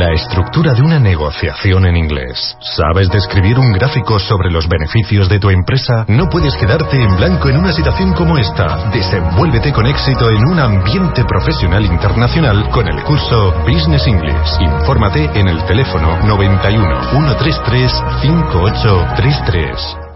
La estructura de una negociación en inglés. ¿Sabes describir un gráfico sobre los beneficios de tu empresa? No puedes quedarte en blanco en una situación como esta. Desenvuélvete con éxito en un ambiente profesional internacional con el curso Business English. Infórmate en el teléfono 91 133 5833.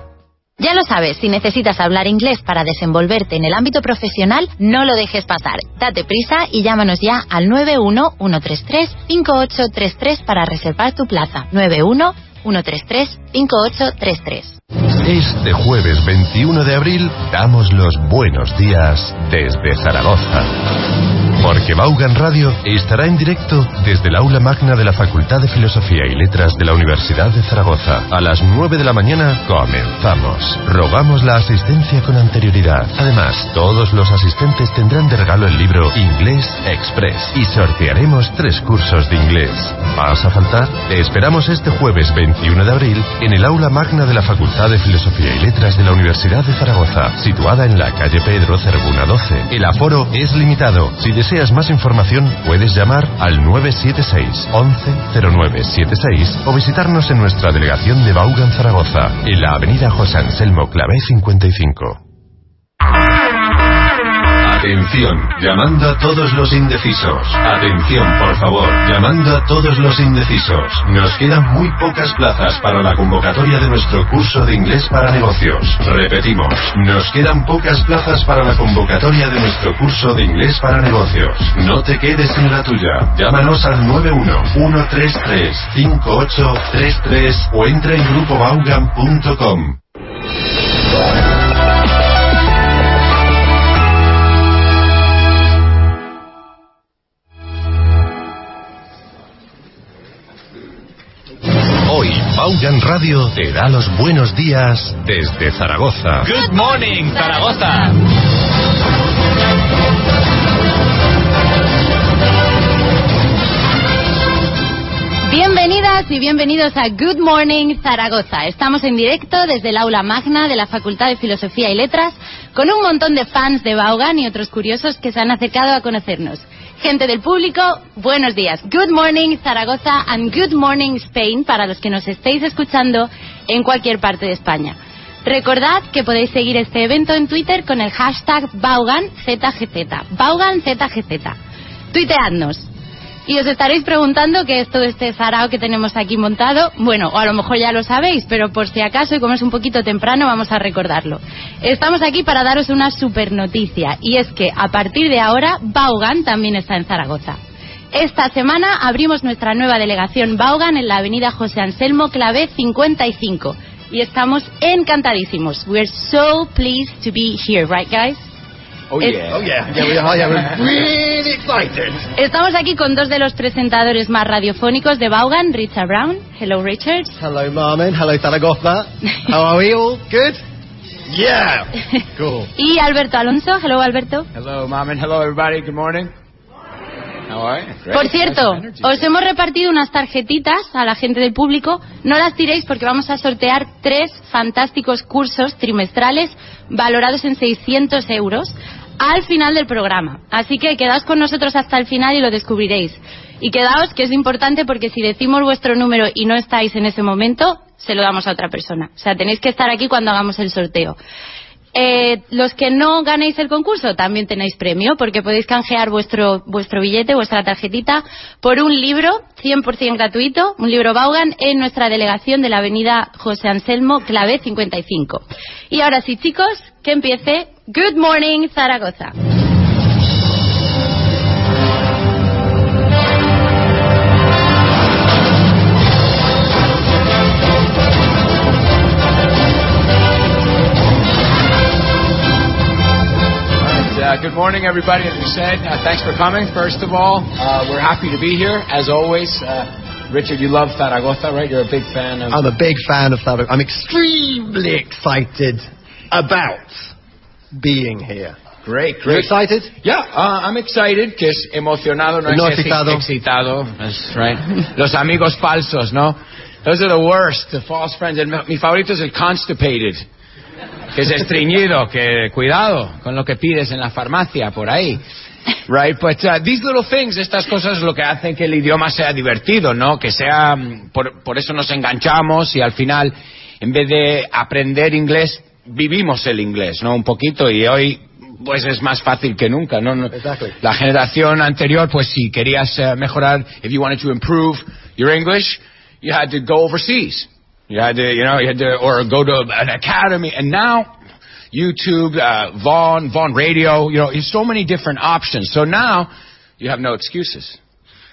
Ya lo sabes, si necesitas hablar inglés para desenvolverte en el ámbito profesional, no lo dejes pasar. Date prisa y llámanos ya al 91-133-5833 para reservar tu plaza. 91-133-5833. Este jueves 21 de abril damos los buenos días desde Zaragoza. Porque Vaughan Radio estará en directo desde el aula magna de la Facultad de Filosofía y Letras de la Universidad de Zaragoza. A las 9 de la mañana comenzamos. Rogamos la asistencia con anterioridad. Además, todos los asistentes tendrán de regalo el libro Inglés Express y sortearemos tres cursos de inglés. ¿Vas a faltar? Te esperamos este jueves 21 de abril en el aula magna de la Facultad de Filosofía y Letras de la Universidad de Zaragoza, situada en la calle Pedro Cervuna 12. El aforo es limitado. Si deseas más información, puedes llamar al 976 11 0976 o visitarnos en nuestra delegación de Baugan, Zaragoza, en la avenida José Anselmo Clavé 55. Atención, llamando a todos los indecisos. Atención, por favor, llamando a todos los indecisos. Nos quedan muy pocas plazas para la convocatoria de nuestro curso de inglés para negocios. Repetimos, nos quedan pocas plazas para la convocatoria de nuestro curso de inglés para negocios. No te quedes sin la tuya. Llámanos al 91-133-5833 o entra en grupobaugan.com. Radio te da los buenos días desde Zaragoza. Good morning, Zaragoza. Bienvenidas y bienvenidos a Good Morning Zaragoza. Estamos en directo desde el aula magna de la Facultad de Filosofía y Letras con un montón de fans de Vaughan y otros curiosos que se han acercado a conocernos. Gente del público, buenos días. Good morning Zaragoza and good morning Spain para los que nos estéis escuchando en cualquier parte de España. Recordad que podéis seguir este evento en Twitter con el hashtag VauganZGZ. VauganZGZ. Tuiteadnos. Y os estaréis preguntando qué es todo este sarao que tenemos aquí montado. Bueno, o a lo mejor ya lo sabéis, pero por si acaso, y como es un poquito temprano, vamos a recordarlo. Estamos aquí para daros una super noticia, y es que a partir de ahora, Vaughan también está en Zaragoza. Esta semana abrimos nuestra nueva delegación Vaughan en la avenida José Anselmo Clavé 55. Y estamos encantadísimos. We're so pleased to be here, right guys? Oh Es- yeah. Oh yeah. Yeah, we are. Yeah, we're really excited. Estamos aquí con dos de los presentadores más radiofónicos de Vaughan, Richard Brown. Hello, Richard. Hello, Marmin. Hello, Zaragoza. How are we all? Good? Yeah. Cool. Y Alberto Alonso. Hello, Alberto. Hello, mom, and hello, everybody. Good morning. Por cierto, os hemos repartido unas tarjetitas a la gente del público. No las tiréis porque vamos a sortear tres fantásticos cursos trimestrales valorados en 600 euros al final del programa. Así que quedaos con nosotros hasta el final y lo descubriréis. Y quedaos, que es importante porque si decimos vuestro número y no estáis en ese momento, se lo damos a otra persona. O sea, tenéis que estar aquí cuando hagamos el sorteo. Eh, los que no ganéis el concurso también tenéis premio porque podéis canjear vuestro, vuestro billete, vuestra tarjetita por un libro 100% gratuito, un libro Vaughan en nuestra delegación de la avenida José Anselmo Clavé 55. Y ahora sí, chicos, que empiece Good Morning Zaragoza. Uh, good morning, everybody. As we said, uh, thanks for coming. First of all, uh, we're happy to be here, as always. Uh, Richard, you love Zaragoza, right? You're a big fan of. I'm a big fan of Zaragoza. I'm extremely excited about being here. Great, You great. excited? Yeah, uh, I'm excited, que es emocionado, no, No es excitado. excitado. That's right. Los amigos falsos, ¿no? Those are the worst, the false friends. El, mi favorito es el constipated, que es estreñido, que cuidado con lo que pides en la farmacia por ahí. right? But uh, these little things, estas cosas, lo que hacen que el idioma sea divertido, ¿no? Que sea, mm, por, por eso nos enganchamos y al final, en vez de aprender inglés, vivimos el inglés, ¿no? Un poquito y hoy pues es más fácil que nunca, ¿no? Exactly. La generación anterior, pues si querías eh, mejorar, if you wanted to improve your English, you had to go overseas. You had to, you know, you had to, or go to an academy. And now, YouTube, uh, Vaughn, Vaughn Radio, you know, there's so many different options. So now, you have no excuses.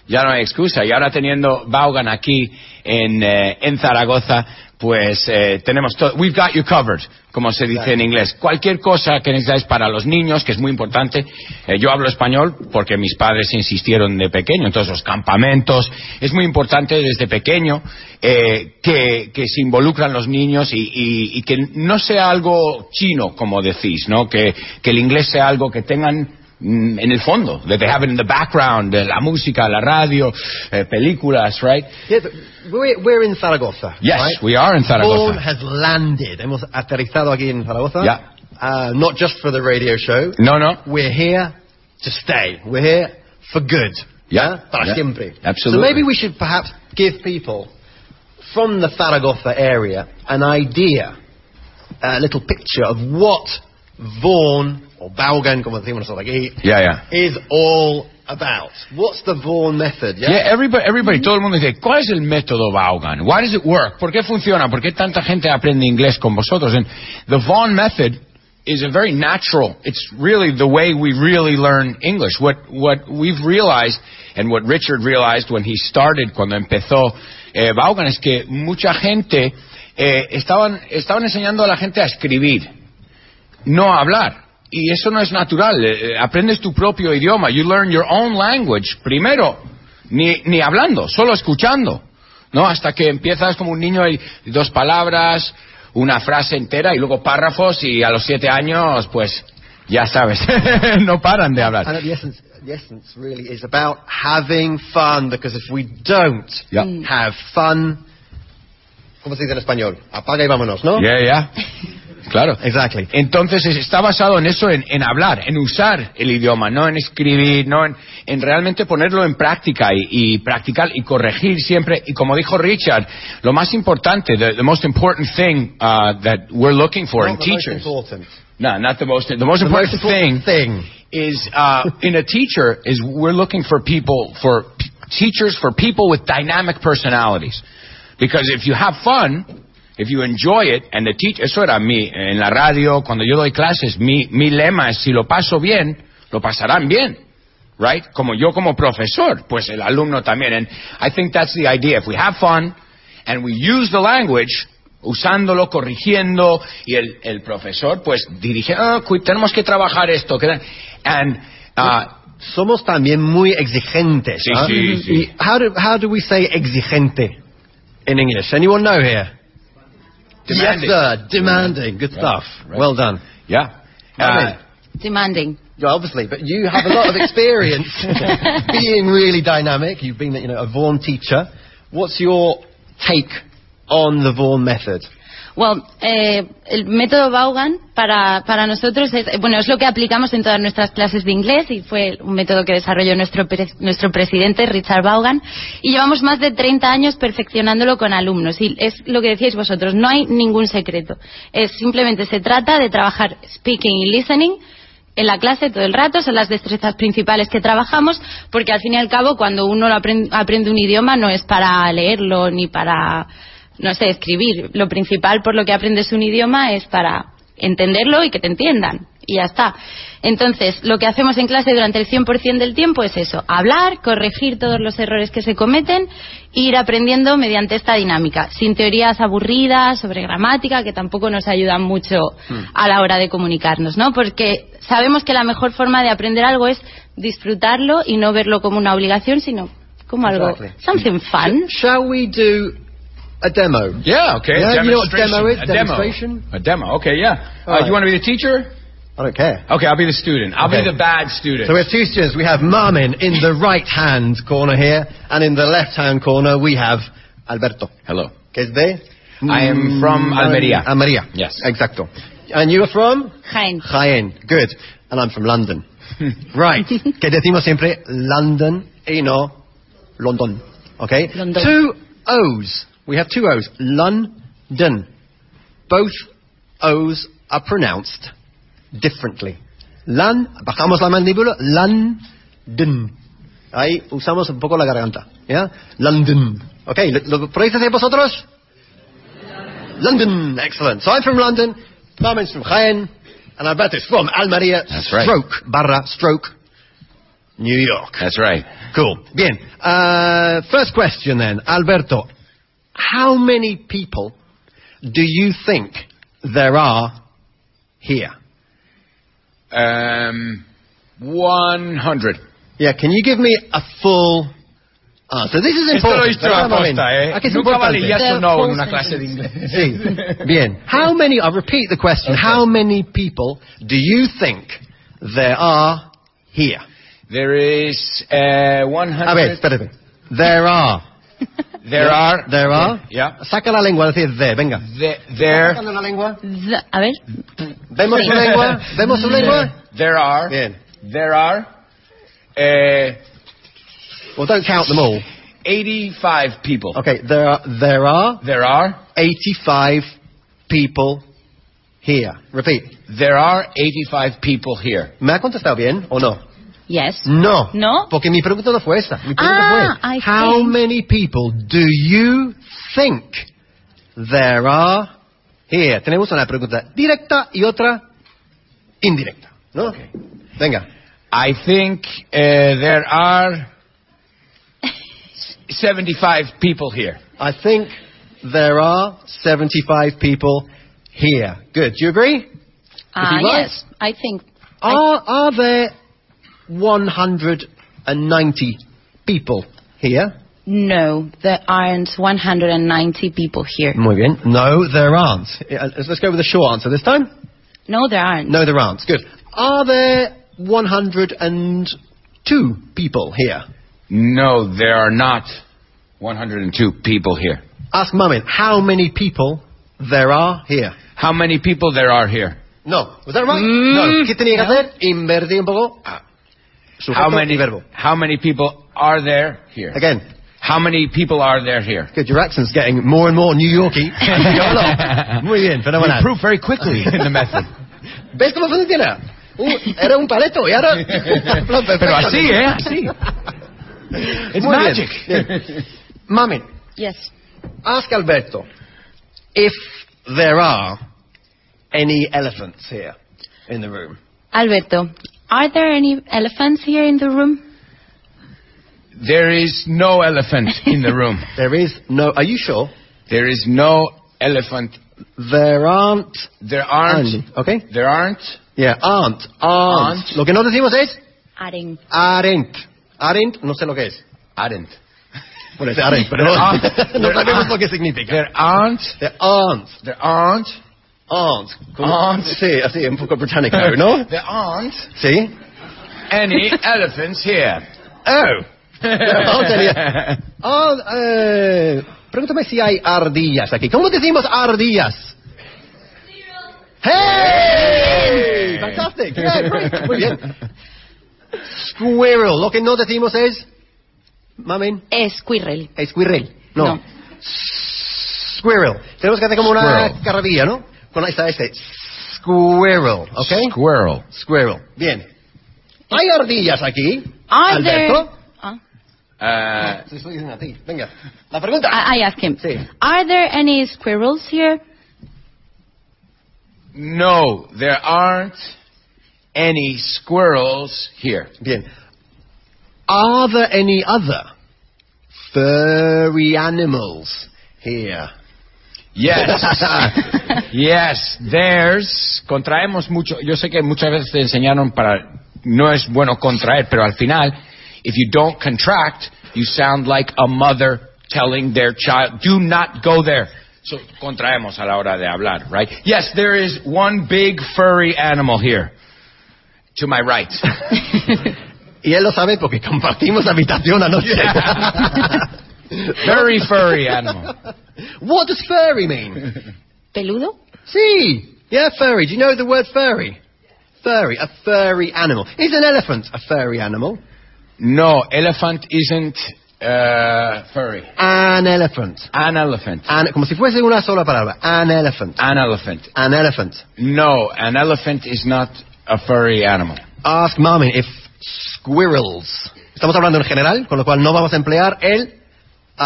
Ya no hay excusa. Y ahora teniendo Vaughan aquí en, eh, en Zaragoza, pues eh, tenemos todo. We've got you covered, como se dice en inglés. Cualquier cosa que necesitáis para los niños, que es muy importante. Eh, yo hablo español porque mis padres insistieron de pequeño, entonces los campamentos. Es muy importante desde pequeño eh, que, que se involucran los niños y, y- y que no sea algo chino, como decís, ¿no? Que, que el inglés sea algo que tengan en el fondo, that they have it in the background, de la música, la radio, eh, películas, right? Yes, we're, we're in Zaragoza. Yes, right? we are in Zaragoza. has landed. Hemos aterrizado aquí en Zaragoza. Yeah. Uh, not just for the radio show. No, no. We're here to stay. We're here for good. Yeah, Para yeah. siempre. Absolutely. So maybe we should perhaps give people from the Zaragoza area an idea, a little picture of what Vaughan, or Vaughan, como decimos nosotros aquí, Yeah, yeah. is all about. What's the Vaughan method? Yeah. Yeah, everybody, everybody, todo el mundo dice, ¿cuál es el método Vaughan? Why does it work? ¿Por qué funciona? ¿Por qué tanta gente aprende inglés con vosotros? And the Vaughan method is a very natural, it's really the way we really learn English. What, what we've realized, and what Richard realized when he started, cuando empezó eh, Vaughan, es que mucha gente eh, estaban, estaban enseñando a la gente a escribir, no a hablar. Y eso no es natural. Eh, eh, aprendes tu propio idioma. You learn your own language primero, ni, ni hablando, solo escuchando. ¿No? Hasta que empiezas como un niño y dos palabras, una frase entera y luego párrafos y a los siete años, pues, ya sabes, no paran de hablar. And the essence, the essence really is about having fun, because if we don't Yeah. have fun, ¿cómo se dice en español? Apaga y vámonos, ¿no? Ya, ya. Claro. Exactly. Entonces es- está basado en eso, en, en hablar, en usar el idioma, no en escribir, no en, en realmente ponerlo en práctica y, y practicar y corregir siempre. Y como dijo Richard, lo más importante, the, the most important thing uh, that we're looking for in Not teachers. No, not the most. The most The important, most important thing, thing. is uh, in a teacher is we're looking for people for teachers for people with dynamic personalities because if you have fun if you enjoy it and the teach eso era mi en la radio cuando yo doy clases mi mi lema es si lo paso bien lo pasarán bien right como yo como profesor pues el alumno también and I think that's the idea if we have fun and we use the language usándolo, corrigiendo, y el, el profesor, pues, dirige, "Ah, cu- tenemos que trabajar esto. And, uh, Somos también muy exigentes. Sí, sí, sí. Y how do, how do we say exigente in English? Anyone know here? Demanding. Yes, sir. Demanding. Good stuff. right. Well done. yeah. Uh, Demanding. Yeah, obviously, but you have a lot of experience being really dynamic. You've been, you know, a Vaughan teacher. What's your take on the Vaughan method? Well, eh, el método Vaughan para, para nosotros es, bueno, es lo que aplicamos en todas nuestras clases de inglés y fue un método que desarrolló nuestro, pre- nuestro presidente, Richard Vaughan, y llevamos más de 30 años perfeccionándolo con alumnos. Y es lo que decíais vosotros, no hay ningún secreto. Es simplemente se trata de trabajar speaking y listening en la clase todo el rato, son las destrezas principales que trabajamos, porque al fin y al cabo cuando uno aprende, aprende un idioma no es para leerlo ni para, no sé, escribir. Lo principal por lo que aprendes un idioma es para entenderlo y que te entiendan. Y ya está. Entonces, lo que hacemos en clase durante el 100% del tiempo es eso, hablar, corregir todos los errores que se cometen e ir aprendiendo mediante esta dinámica, sin teorías aburridas sobre gramática que tampoco nos ayudan mucho a la hora de comunicarnos, ¿no? Porque sabemos que la mejor forma de aprender algo es disfrutarlo y no verlo como una obligación, sino como algo, something fun. Shall we do a demo? yeah, okay. Yeah, you know what demo is? A Demonstration? demo. A demo. Okay, yeah. All Uh, right. you want to be the teacher? I don't care. Okay, I'll be the student. I'll Okay. be the bad student. So we have two students. We have Marmin in the right-hand corner here, and in the left-hand corner we have Alberto. Hello. Que es de? I am from Mm, Almería. Almería. Yes. Exacto. And you are from? Jaén. Jaén. Good. And I'm from London. right. que decimos siempre London y no London. Okay? London. Two O's. We have two O's. London. Both O's are pronounced differently. Lan, bajamos la mandíbula, London. Ahí usamos un poco la garganta. ¿Ya? London. Okay, ¿lo, lo podéis hacer vosotros? London. Excellent. So I'm from London. Marmin's from Jaén. And Alberto's from Almería. That's right. Stroke. Barra. Stroke. New York. That's right. Cool. Bien. Uh, first question then. Alberto. How many people do you think there are here? Um, 100. Yeah, can you give me a full answer? This is Esto lo important. hizo aposta, ¿eh? Que es Nunca vale importante. yes The or no full en una clase de inglés. Sí. Bien. How many, I'll repeat the question. How many people do you think there are here? There is uh, 100. A ver, espérate. There are. There are. There are. Yeah. Saca la lengua, decir there, venga. The- there. Sacando la lengua. Z- A ver. ¿Vemos su lengua? ¿Vemos su lengua? There are. Bien. There are. Uh, Well, don't count them all. 85 people. Okay, there are, there are There are. 85 people here. Repeat. There are 85 people here. ¿Me ha contestado bien o no? Yes. No. No? Porque mi pregunta no fue esa. Mi pregunta Ah, fue, I how think. many people do you think there are here? Tenemos una pregunta directa y otra indirecta, ¿no? Venga. I think uh, there are 75 people here. I think there are 75 people here. Good. Do you agree? Ah, he right? yes. I think. Are, are there 190 people here? No, there aren't 190 people here. Muy bien. No, there aren't. Uh, Let's go with the short answer this time. No, there aren't. No, there aren't. Good. Are there 102 people here? No, there are not 102 people here. Ask Mummy, how many people there are here? How many people there are here? No. Was that right? Mm, no. ¿Qué tenía que no. hacer? Invertir un poco. Sujeto How many y verbo. How many people are there here? Again. How many people are there here? Good. Your accent's getting more and more New Yorky. as we go along. Muy bien. Fenomenal. You prove very quickly in the method. ¿Ves cómo funciona? Uh, era un paleto y ahora... Pero así, ¿eh? Así. It's Muy magic. Bien. Mummy, Yes. ask Alberto if there are any elephants here in the room. Alberto, are there any elephants here in the room? There is no elephant in the room. There is no... Are you sure? There is no elephant. There aren't... There aren't. Any. Okay? There aren't. Yeah, aren't. Aren't. Aren't. Lo que no decimos es... Aren't. Aren't. Aren't, no sé lo que es. Aren't. Bueno, es aren't, pero There aren't. no There sabemos aren't. lo que significa. There aren't. There aren't. There aren't. Aren't. Como- Aren't. Sí, así, un poco británico, ¿no? There aren't Sí. any elephants here. Oh. No Ah, eh, pregúntame si hay ardillas aquí. ¿Cómo decimos ardillas? ¡Hey! Fantastic. Yeah, great. Muy bien. Squirrel. Lo que no decimos es... Mamen, Squirrel. squirrel. No. No. Squirrel. Tenemos que hacer como una Squirrel. Carrabilla, ¿no? Con esta este. Squirrel. okay? Squirrel. Squirrel. Bien. ¿Hay ardillas aquí? Are there... Alberto. Ah. Uh, Te estoy diciendo a ti. Venga. La pregunta. I, I ask him. Sí. Are there any squirrels here? no, there aren't any squirrels here. Bien. Are there any other furry animals here? Yes. yes, there's. Contraemos mucho. Yo sé que muchas veces te enseñaron para. No es bueno contraer, pero al final, if you don't contract, you sound like a mother telling their child, do not go there. So, contraemos a la hora de hablar, right? Yes, there is one big furry animal here. To my right. y él lo sabe porque compartimos habitación anoche. Very furry animal. What does furry mean? ¿Peludo? See. Yeah, furry. Do you know the word furry? Furry, a furry animal. Is an elephant a furry animal? No, elephant isn't uh, furry. An elephant. An elephant. An, como si fuese una sola palabra. An elephant. An elephant. An elephant. No, an elephant is not a furry animal. Ask mommy if squirrels. Estamos hablando en general, con lo cual no vamos a emplear el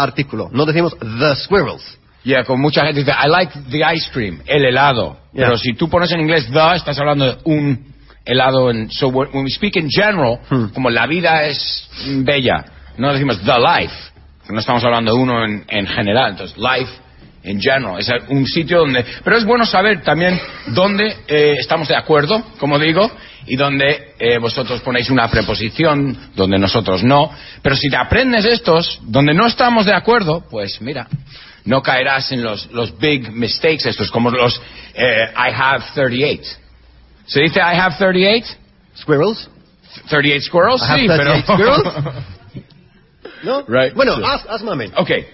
artículo. No decimos the squirrels. Yeah, con mucha gente dice, I like the ice cream, el helado. Yeah. Pero si tú pones en inglés the, estás hablando de un helado. En, so when when we speak in general, Hmm. como la vida es bella, no decimos the life. No estamos hablando de uno en, en general. Entonces, life in general. Es un sitio donde... Pero es bueno saber también dónde eh, estamos de acuerdo, como digo, y donde eh, vosotros ponéis una preposición, donde nosotros no. Pero si te aprendes estos, donde no estamos de acuerdo, pues mira, no caerás en los, los big mistakes estos, como los eh, I have 38. ¿Se dice I have 38? Squirrels. 38 squirrels? I have sí, 38 pero... squirrels? No? Right. Bueno, ask mommy. okay.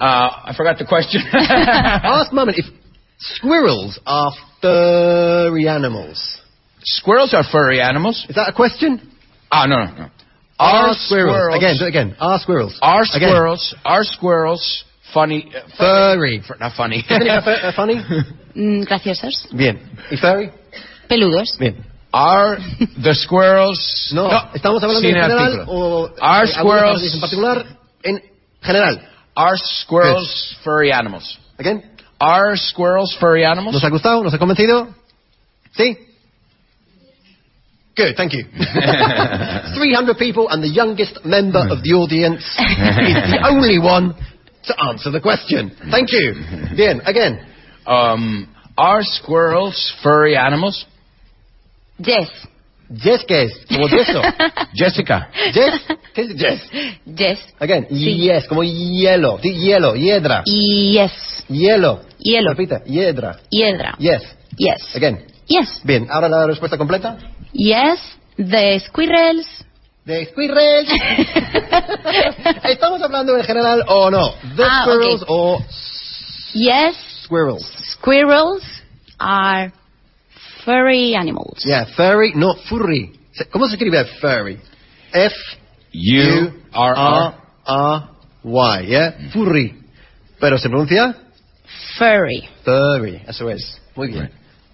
Uh, I forgot the question. ask mommy if squirrels are furry animals. Squirrels are furry animals. Is that a question? Ah, no, no, no. Are squirrels. Again, do it again. Are squirrels. Are Again. squirrels, are squirrels funny? Uh, Furry. fu- not funny. Isn't it a a funny? Mm, graciosos. Bien. ¿Y furry? Peludos. Bien. are the squirrels... No, estamos hablando sin en general artículo. o Are squirrels- parálisis en particular en general. Are squirrels furry animals? Again. Are squirrels furry animals? ¿Nos ha gustado? ¿Nos ha convencido? ¿Sí? Good, thank you. 300 people and the youngest member of the audience is the only one to answer the question. Thank you. Bien, again. Um, are squirrels furry animals? Yes. Yes, ¿qué es? Como yeso. Jessica. Yes, ¿qué es yes? Yes. Again, Sí. yes, como hielo. Di hielo, hiedra. Yes. Hielo. Hielo. Repita, hiedra. Hiedra. Yes. Yes. Again. Yes. Bien, ahora la respuesta completa. Yes. The squirrels. De squirrels. ¿Estamos hablando en general o no? The Ah, squirrels ok. o Yes. squirrels. Squirrels are furry animals. Yeah, furry, no furry. ¿Cómo se escribe furry? F You are R R Y, yeah, furry. Pero se pronuncia Furry. furry, eso es. Muy bien.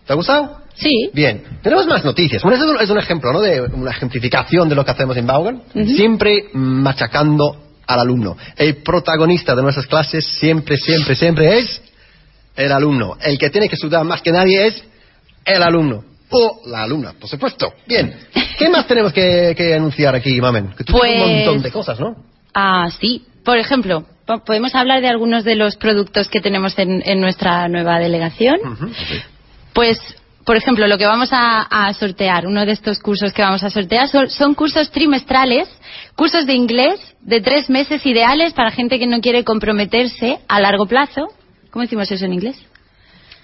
¿Te ha gustado? Sí. Bien, tenemos más noticias. Bueno, eso es un- ejemplo, ¿no? De una ejemplificación de lo que hacemos en Vaughan. Siempre machacando al alumno. El protagonista de nuestras clases siempre, siempre, siempre es el alumno. El que tiene que sudar más que nadie es el alumno. O la alumna, por supuesto. Bien. ¿Qué más tenemos que, que anunciar aquí, Mamen? Que tú tienes un Pues- montón de cosas, ¿no? Ah, sí. Por ejemplo, po- podemos hablar de algunos de los productos que tenemos en, en nuestra nueva delegación. Pues, por ejemplo, lo que vamos a, a sortear, uno de estos cursos que vamos a sortear son, son cursos trimestrales, cursos de inglés de tres meses ideales para gente que no quiere comprometerse a largo plazo. ¿Cómo decimos eso en inglés?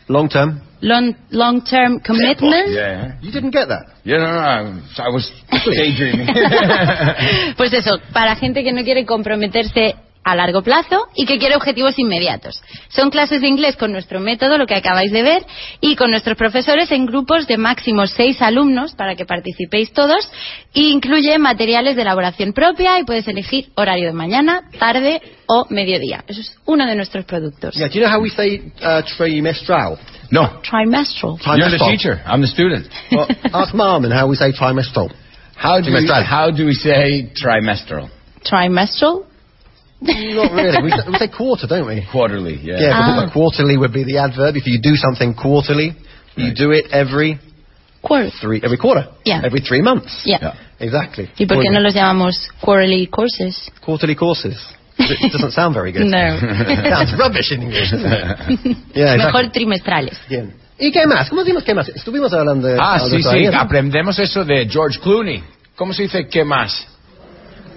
Long term. Long, long term commitment. Yeah. You didn't get that. Yeah, no, no, I, I was daydreaming. Pues eso, para gente que no quiere comprometerse a largo plazo y que quiere objetivos inmediatos. Son clases de inglés con nuestro método, lo que acabáis de ver, y con nuestros profesores en grupos de máximo seis alumnos para que participéis todos. E incluye materiales de elaboración propia y puedes elegir horario de mañana, tarde o mediodía. Eso es uno de nuestros productos. Yeah, do you know how we say uh, trimestral? No. Trimestral. You're the teacher. I'm the student. Well, ask Marmin how we say trimestral. How do, we, how do we say trimestral? Trimestral. Not really. We say, we say quarter, don't we? Quarterly, yeah. Yeah, Ah. but quarterly would be the adverb. If you do something quarterly, you Right. do it every Quarter. three, every quarter. Yeah. Every three months. Yeah. Yeah. Exactly. ¿Y por qué no los llamamos quarterly courses? Quarterly courses. It doesn't sound very good. No. Sounds rubbish in English. Yeah, Mejor exactly. trimestrales. Bien. ¿Y qué más? ¿Cómo decimos qué más? Estuvimos hablando de... Ah, hablando sí, sí, ayer, ¿no? aprendemos eso de George Clooney. ¿Cómo se dice qué más?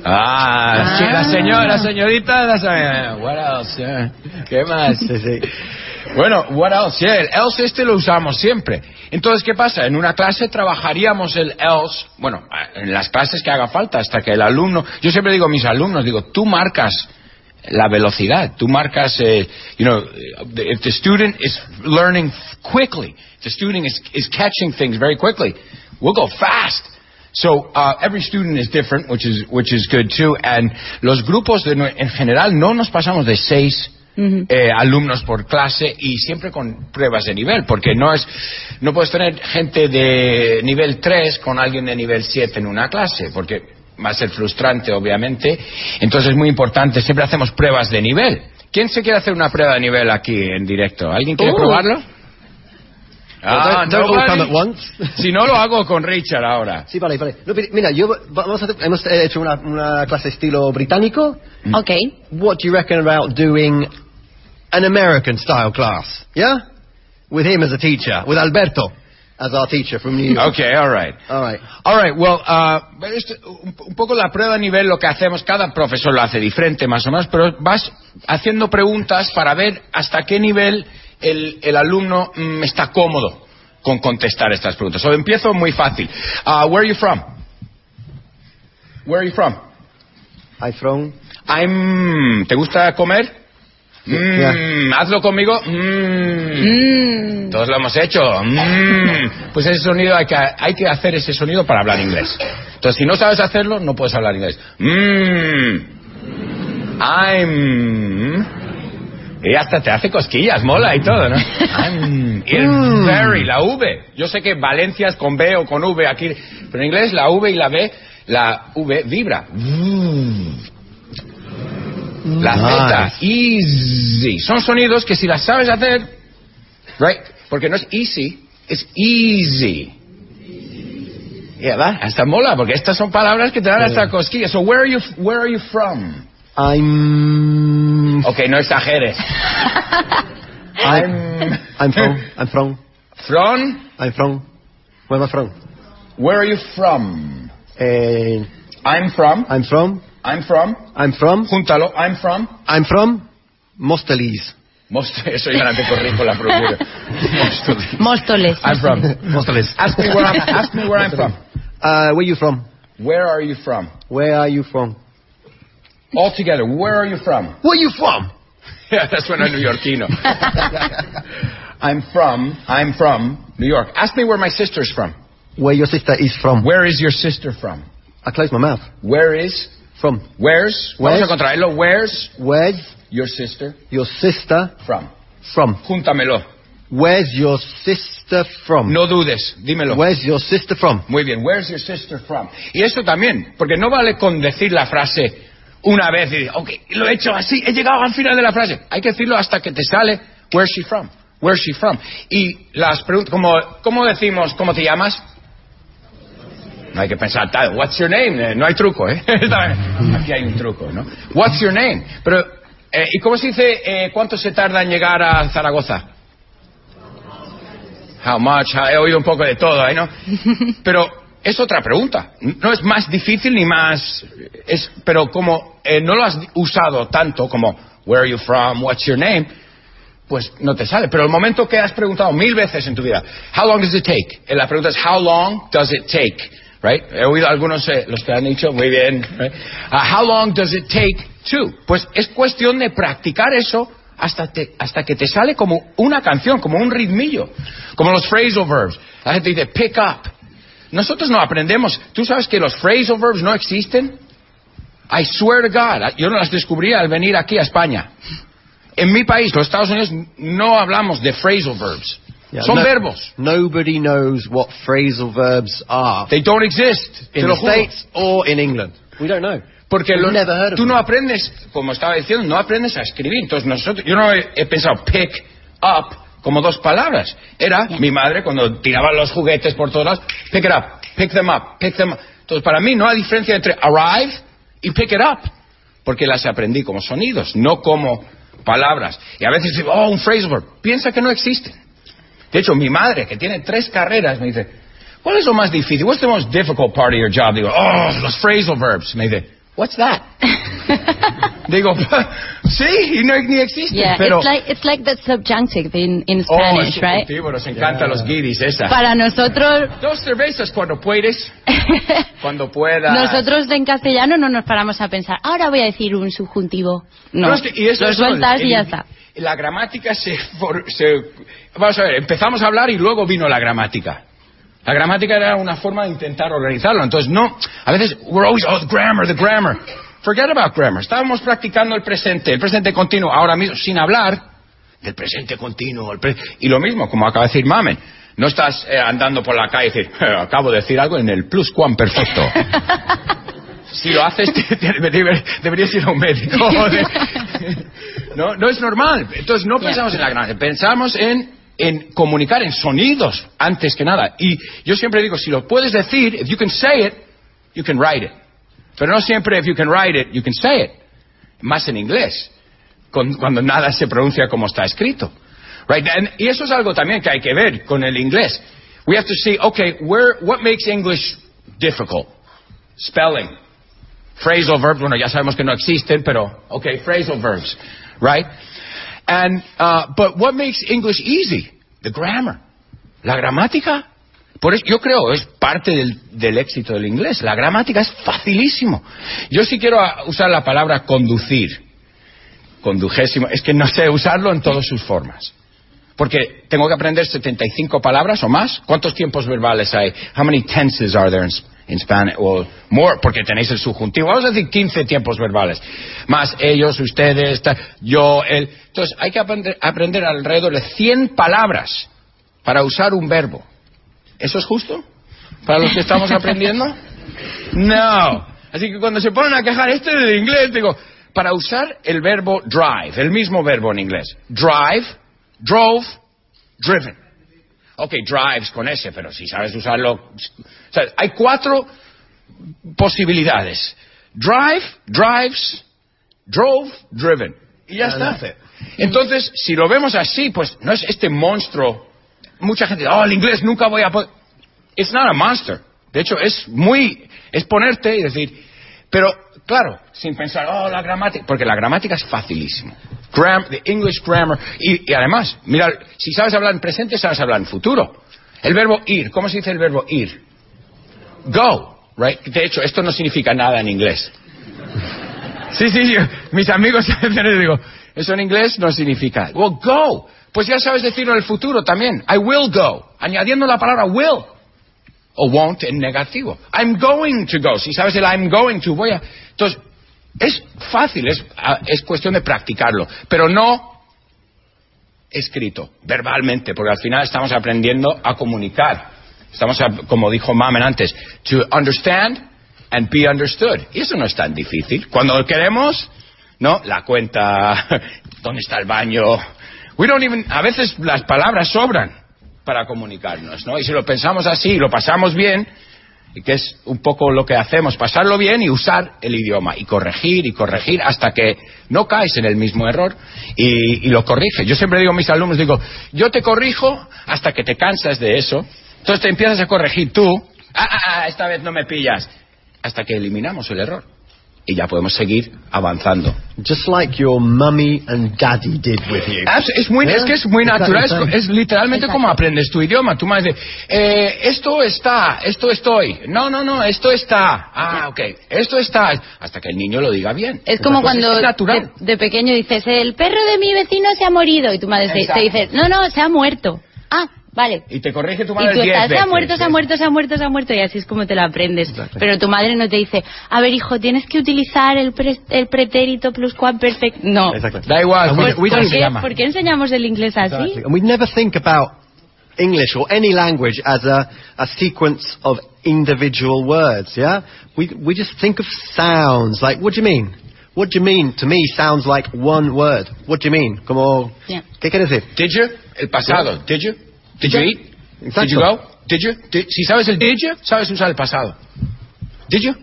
Ah, Ah. sí, la señora, la señorita, la señora. What else? ¿Qué más? Sí, sí. Bueno, what else? Yeah, el else este lo usamos siempre. Entonces, ¿qué pasa? En una clase trabajaríamos el else, bueno, en las clases que haga falta, hasta que el alumno, yo siempre digo a mis alumnos, digo, tú marcas la velocidad, tú marcas, eh, you know, if the student is learning quickly, if the student is, is catching things very quickly, we'll go fast. So uh, every student is different, which is which is good too. And los grupos de, en general no nos pasamos de seis eh, alumnos por clase y siempre con pruebas de nivel, porque no es no puedes tener gente de nivel 3 con alguien de nivel 7 en una clase, porque va a ser frustrante, obviamente. Entonces es muy importante, siempre hacemos pruebas de nivel. ¿Quién se quiere hacer una prueba de nivel aquí en directo? ¿Alguien quiere Uh. probarlo? don't, don't all nobody. come at once. Si no, lo hago con Richard ahora. Sí, vale, vale. No, mira, yo, vamos a hacer- hemos hecho una, una clase estilo británico. Ok. What do you reckon about doing an American style class? Yeah? With him as a teacher, with Alberto as our teacher from New York. Okay, all right. All right. All right, well, uh, esto- un, poco la prueba de nivel, lo que hacemos, cada profesor lo hace diferente más o menos, pero vas haciendo preguntas para ver hasta qué nivel el, el alumno mm, está cómodo con contestar estas preguntas. So, empiezo muy fácil. Uh, where are you from? Where are you from? I'm from. I'm... ¿Te gusta comer? Mm, Hazlo conmigo. Mm. Mm. Todos lo hemos hecho. Pues ese sonido hay que, hay que hacer ese sonido para hablar inglés. Entonces, si no sabes hacerlo, no puedes hablar inglés. I'm. Y hasta te hace cosquillas, mola y todo, ¿no? I'm. Mm. very, la V. Yo sé que Valencia es con B o con V aquí, pero en inglés la V y la B, la V vibra. La Z, easy. Son sonidos que si las sabes hacer, right? Porque no es easy, es easy. Yeah, va, hasta mola, porque estas son palabras que te dan hasta cosquillas. So where are you, where are you from? I'm. Okay, no exageres. I'm. I'm from. I'm from. From? I'm from. Where am I from? Where are you from? Eh, I'm from. I'm from. I'm from. I'm from. Júntalo. I'm from. I'm from. Móstoles. Most, eso ya no te corrijo la pronunciación. Móstoles. Móstoles. I'm from. Móstoles. Ask me where I'm, ask me where I'm from. Uh, where you from? Where are you from? Where are you from? All together, where are you from? Where you from? Yeah, that's when I'm neoyorquino. I'm from, I'm from New York. Ask me where my sister's from. Where your sister is from? Where is your sister from? I closed my mouth. Where is, From. where's, Where's? vamos a contraerlo, where's Where's your sister your sister from? from? Júntamelo. Where's your sister from? No dudes, dímelo. Where's your sister from? Muy bien, where's your sister from? Y eso también, porque no vale con decir la frase una vez y decir, ok, lo he hecho así, he llegado al final de la frase. Hay que decirlo hasta que te sale, where's she from? Where's she from? Y las preguntas, como, ¿cómo decimos, cómo te llamas? No hay que pensar, tal, what's your name? Eh, no hay truco, ¿eh? Aquí hay un truco, ¿no? What's your name? Pero, eh, ¿y cómo se dice eh, cuánto se tarda en llegar a Zaragoza? How much? He oído un poco de todo, ¿eh? ¿no? Pero es otra pregunta. No es más difícil ni más... Es, pero como eh, no lo has usado tanto como Where are you from? What's your name? Pues no te sale. Pero el momento que has preguntado mil veces en tu vida, How long does it take? Eh, La pregunta es How long does it take? Right? He oído algunos, eh, los que han dicho, muy bien. right? Ah, how long does it take to? Pues es cuestión de practicar eso hasta, te- hasta que te sale como una canción, como un ritmillo. Como los phrasal verbs. La gente dice pick up. Nosotros no aprendemos. ¿Tú sabes que los phrasal verbs no existen? I swear to God. Yo no las descubrí al venir aquí a España. En mi país, los Estados Unidos, no hablamos de phrasal verbs. Yeah, Son no- verbos. Nobody knows what phrasal verbs are They don't exist. In the. States or in England. We don't know. Porque lo- never heard of tú no aprendes, como estaba diciendo, no aprendes a escribir. Entonces nosotros, yo no he, he pensado pick up como dos palabras. Era mi madre cuando tiraba los juguetes por todas lados, pick it up, pick them up, pick them up. Entonces para mí no hay diferencia entre arrive y pick it up, porque las aprendí como sonidos, no como palabras. Y a veces digo, oh, un phrasal verb. Piensa que no existen. De hecho, mi madre, que tiene tres carreras, me dice, ¿cuál es lo más difícil? What's the most difficult part of your job? Digo, oh, los phrasal verbs. Me dice, what's that? Digo, sí, y no, ni existen. Yeah, pero, it's like it's like the subjunctive in in oh, Spanish, es right? nos encantan los guiris, esa. Para nosotros Dos cervezas cuando puedes, cuando puedas. nosotros en castellano no nos paramos a pensar, ahora voy a decir un subjuntivo. No, No, es que- y eso lo sueltas el- y ya está. La gramática se, for- se- Vamos a ver, empezamos a hablar y luego vino la gramática. La gramática era una forma de intentar organizarlo. Entonces, no, a veces, we're always, oh, the grammar, the grammar. Forget about grammar. Estábamos practicando el presente, el presente continuo, ahora mismo, sin hablar del presente continuo. el pre- y lo mismo, como acaba de decir Mamen. No estás eh, andando por la calle y decir, "Eh, acabo de decir algo en el pluscuamperfecto. si lo haces, te- te- deber- deberías ir a un médico. no, no es normal. Entonces, no pensamos en la gramática, pensamos en, en comunicar en sonidos antes que nada. Y yo siempre digo, si lo puedes decir, if you can say it, you can write it. Pero no siempre, if you can write it, you can say it. Más en inglés, con- cuando nada se pronuncia como está escrito. Right? And- y eso es algo también que hay que ver con el inglés. We have to see, okay, where, what makes English difficult? Spelling. Phrasal verbs, bueno, ya sabemos que no existen, pero, okay, phrasal verbs, right? And, uh, but what makes English easy? The grammar. La gramática. Por eso, yo creo, es parte del, éxito del inglés. La gramática es facilísimo. Yo sí quiero ah, usar la palabra conducir. Condujésimo. Es que no sé usarlo en todas sus formas. Porque tengo que aprender 75 palabras o más. ¿Cuántos tiempos verbales hay? How many tenses are there in, in Spanish? Or more, porque tenéis el subjuntivo. Vamos a decir 15 tiempos verbales. Más ellos, ustedes, ta- yo, él. Entonces, hay que aprender, aprender alrededor de 100 palabras para usar un verbo. ¿Eso es justo? ¿Para los que estamos aprendiendo? No. Así que cuando se ponen a quejar, este es el inglés, digo, para usar el verbo drive, el mismo verbo en inglés. Drive, drove, driven. Ok, drives con S, pero si sabes usarlo. O sea, hay cuatro posibilidades: drive, drives, drove, driven. Y ya está. Entonces, si lo vemos así, pues no es este monstruo. Mucha gente dice, oh, el inglés nunca voy a poder. It's not a monster. De hecho, es muy. Es ponerte y decir. Pero, claro, sin pensar, oh, la gramática. Porque la gramática es facilísimo. Gram, the English grammar. Y, además, mira, si sabes hablar en presente, sabes hablar en futuro. El verbo ir. ¿Cómo se dice el verbo ir? Go. Right? De hecho, esto no significa nada en inglés. Sí, sí. Mis amigos a les digo, eso en inglés no significa. Well, go. Pues ya sabes decirlo en el futuro también. I will go. Añadiendo la palabra will. O won't en negativo. I'm going to go. Si sabes el I'm going to, voy a. es fácil, es, es cuestión de practicarlo. Pero no escrito, verbalmente, porque al final estamos aprendiendo a comunicar. Estamos, a- como dijo Mamen antes, to understand and be understood. Y eso no es tan difícil. Cuando queremos, ¿no? La cuenta, ¿dónde está el baño? We don't even, a veces las palabras sobran para comunicarnos, ¿no? Y si lo pensamos así y lo pasamos bien, que es un poco lo que hacemos, pasarlo bien y usar el idioma, y corregir y corregir hasta que no caes en el mismo error y, y lo corriges. Yo siempre digo a mis alumnos, digo, yo te corrijo hasta que te cansas de eso, entonces te empiezas a corregir tú, ah, ah, ah, esta vez no me pillas, hasta que eliminamos el error. Y ya podemos seguir avanzando. Just like your mummy and daddy did with you. Ah, Es, muy, Yeah, es que es muy natural, es, es literalmente Exacto. como aprendes tu idioma. Tu madre dice, eh, esto está, esto estoy. No, no, no, esto está. Ah, ok, esto está. Hasta que el niño lo diga bien. Es como Pues cuando Es natural. de, de pequeño dices, el perro de mi vecino se ha morido. Y tu madre te- dice, no, no, se ha muerto. Ah, vale. Y te corrige tu Y madre tú diez estás, se ha veces. muerto, se ha muerto, se ha muerto, se ha muerto, y así es como te lo aprendes. Exacto. Pero tu madre no te dice, a ver, hijo, tienes que utilizar el, pre- el pretérito pluscuamperfecto. No. Exactly. Da igual, And ¿cómo- we- we ¿Por qué, por qué enseñamos el inglés así? Exactly. And we never think about English or any language as a, a sequence of individual words, yeah? We, we just think of sounds. Like, what do you mean? What do you mean? To me, sounds like one word. What do you mean? Como, Yeah. ¿qué quiere decir? Did you? El pasado. Did you? Did you eat? Did Exacto. you go? Did you? Did- si sabes el did you, sabes usar el pasado. Did you?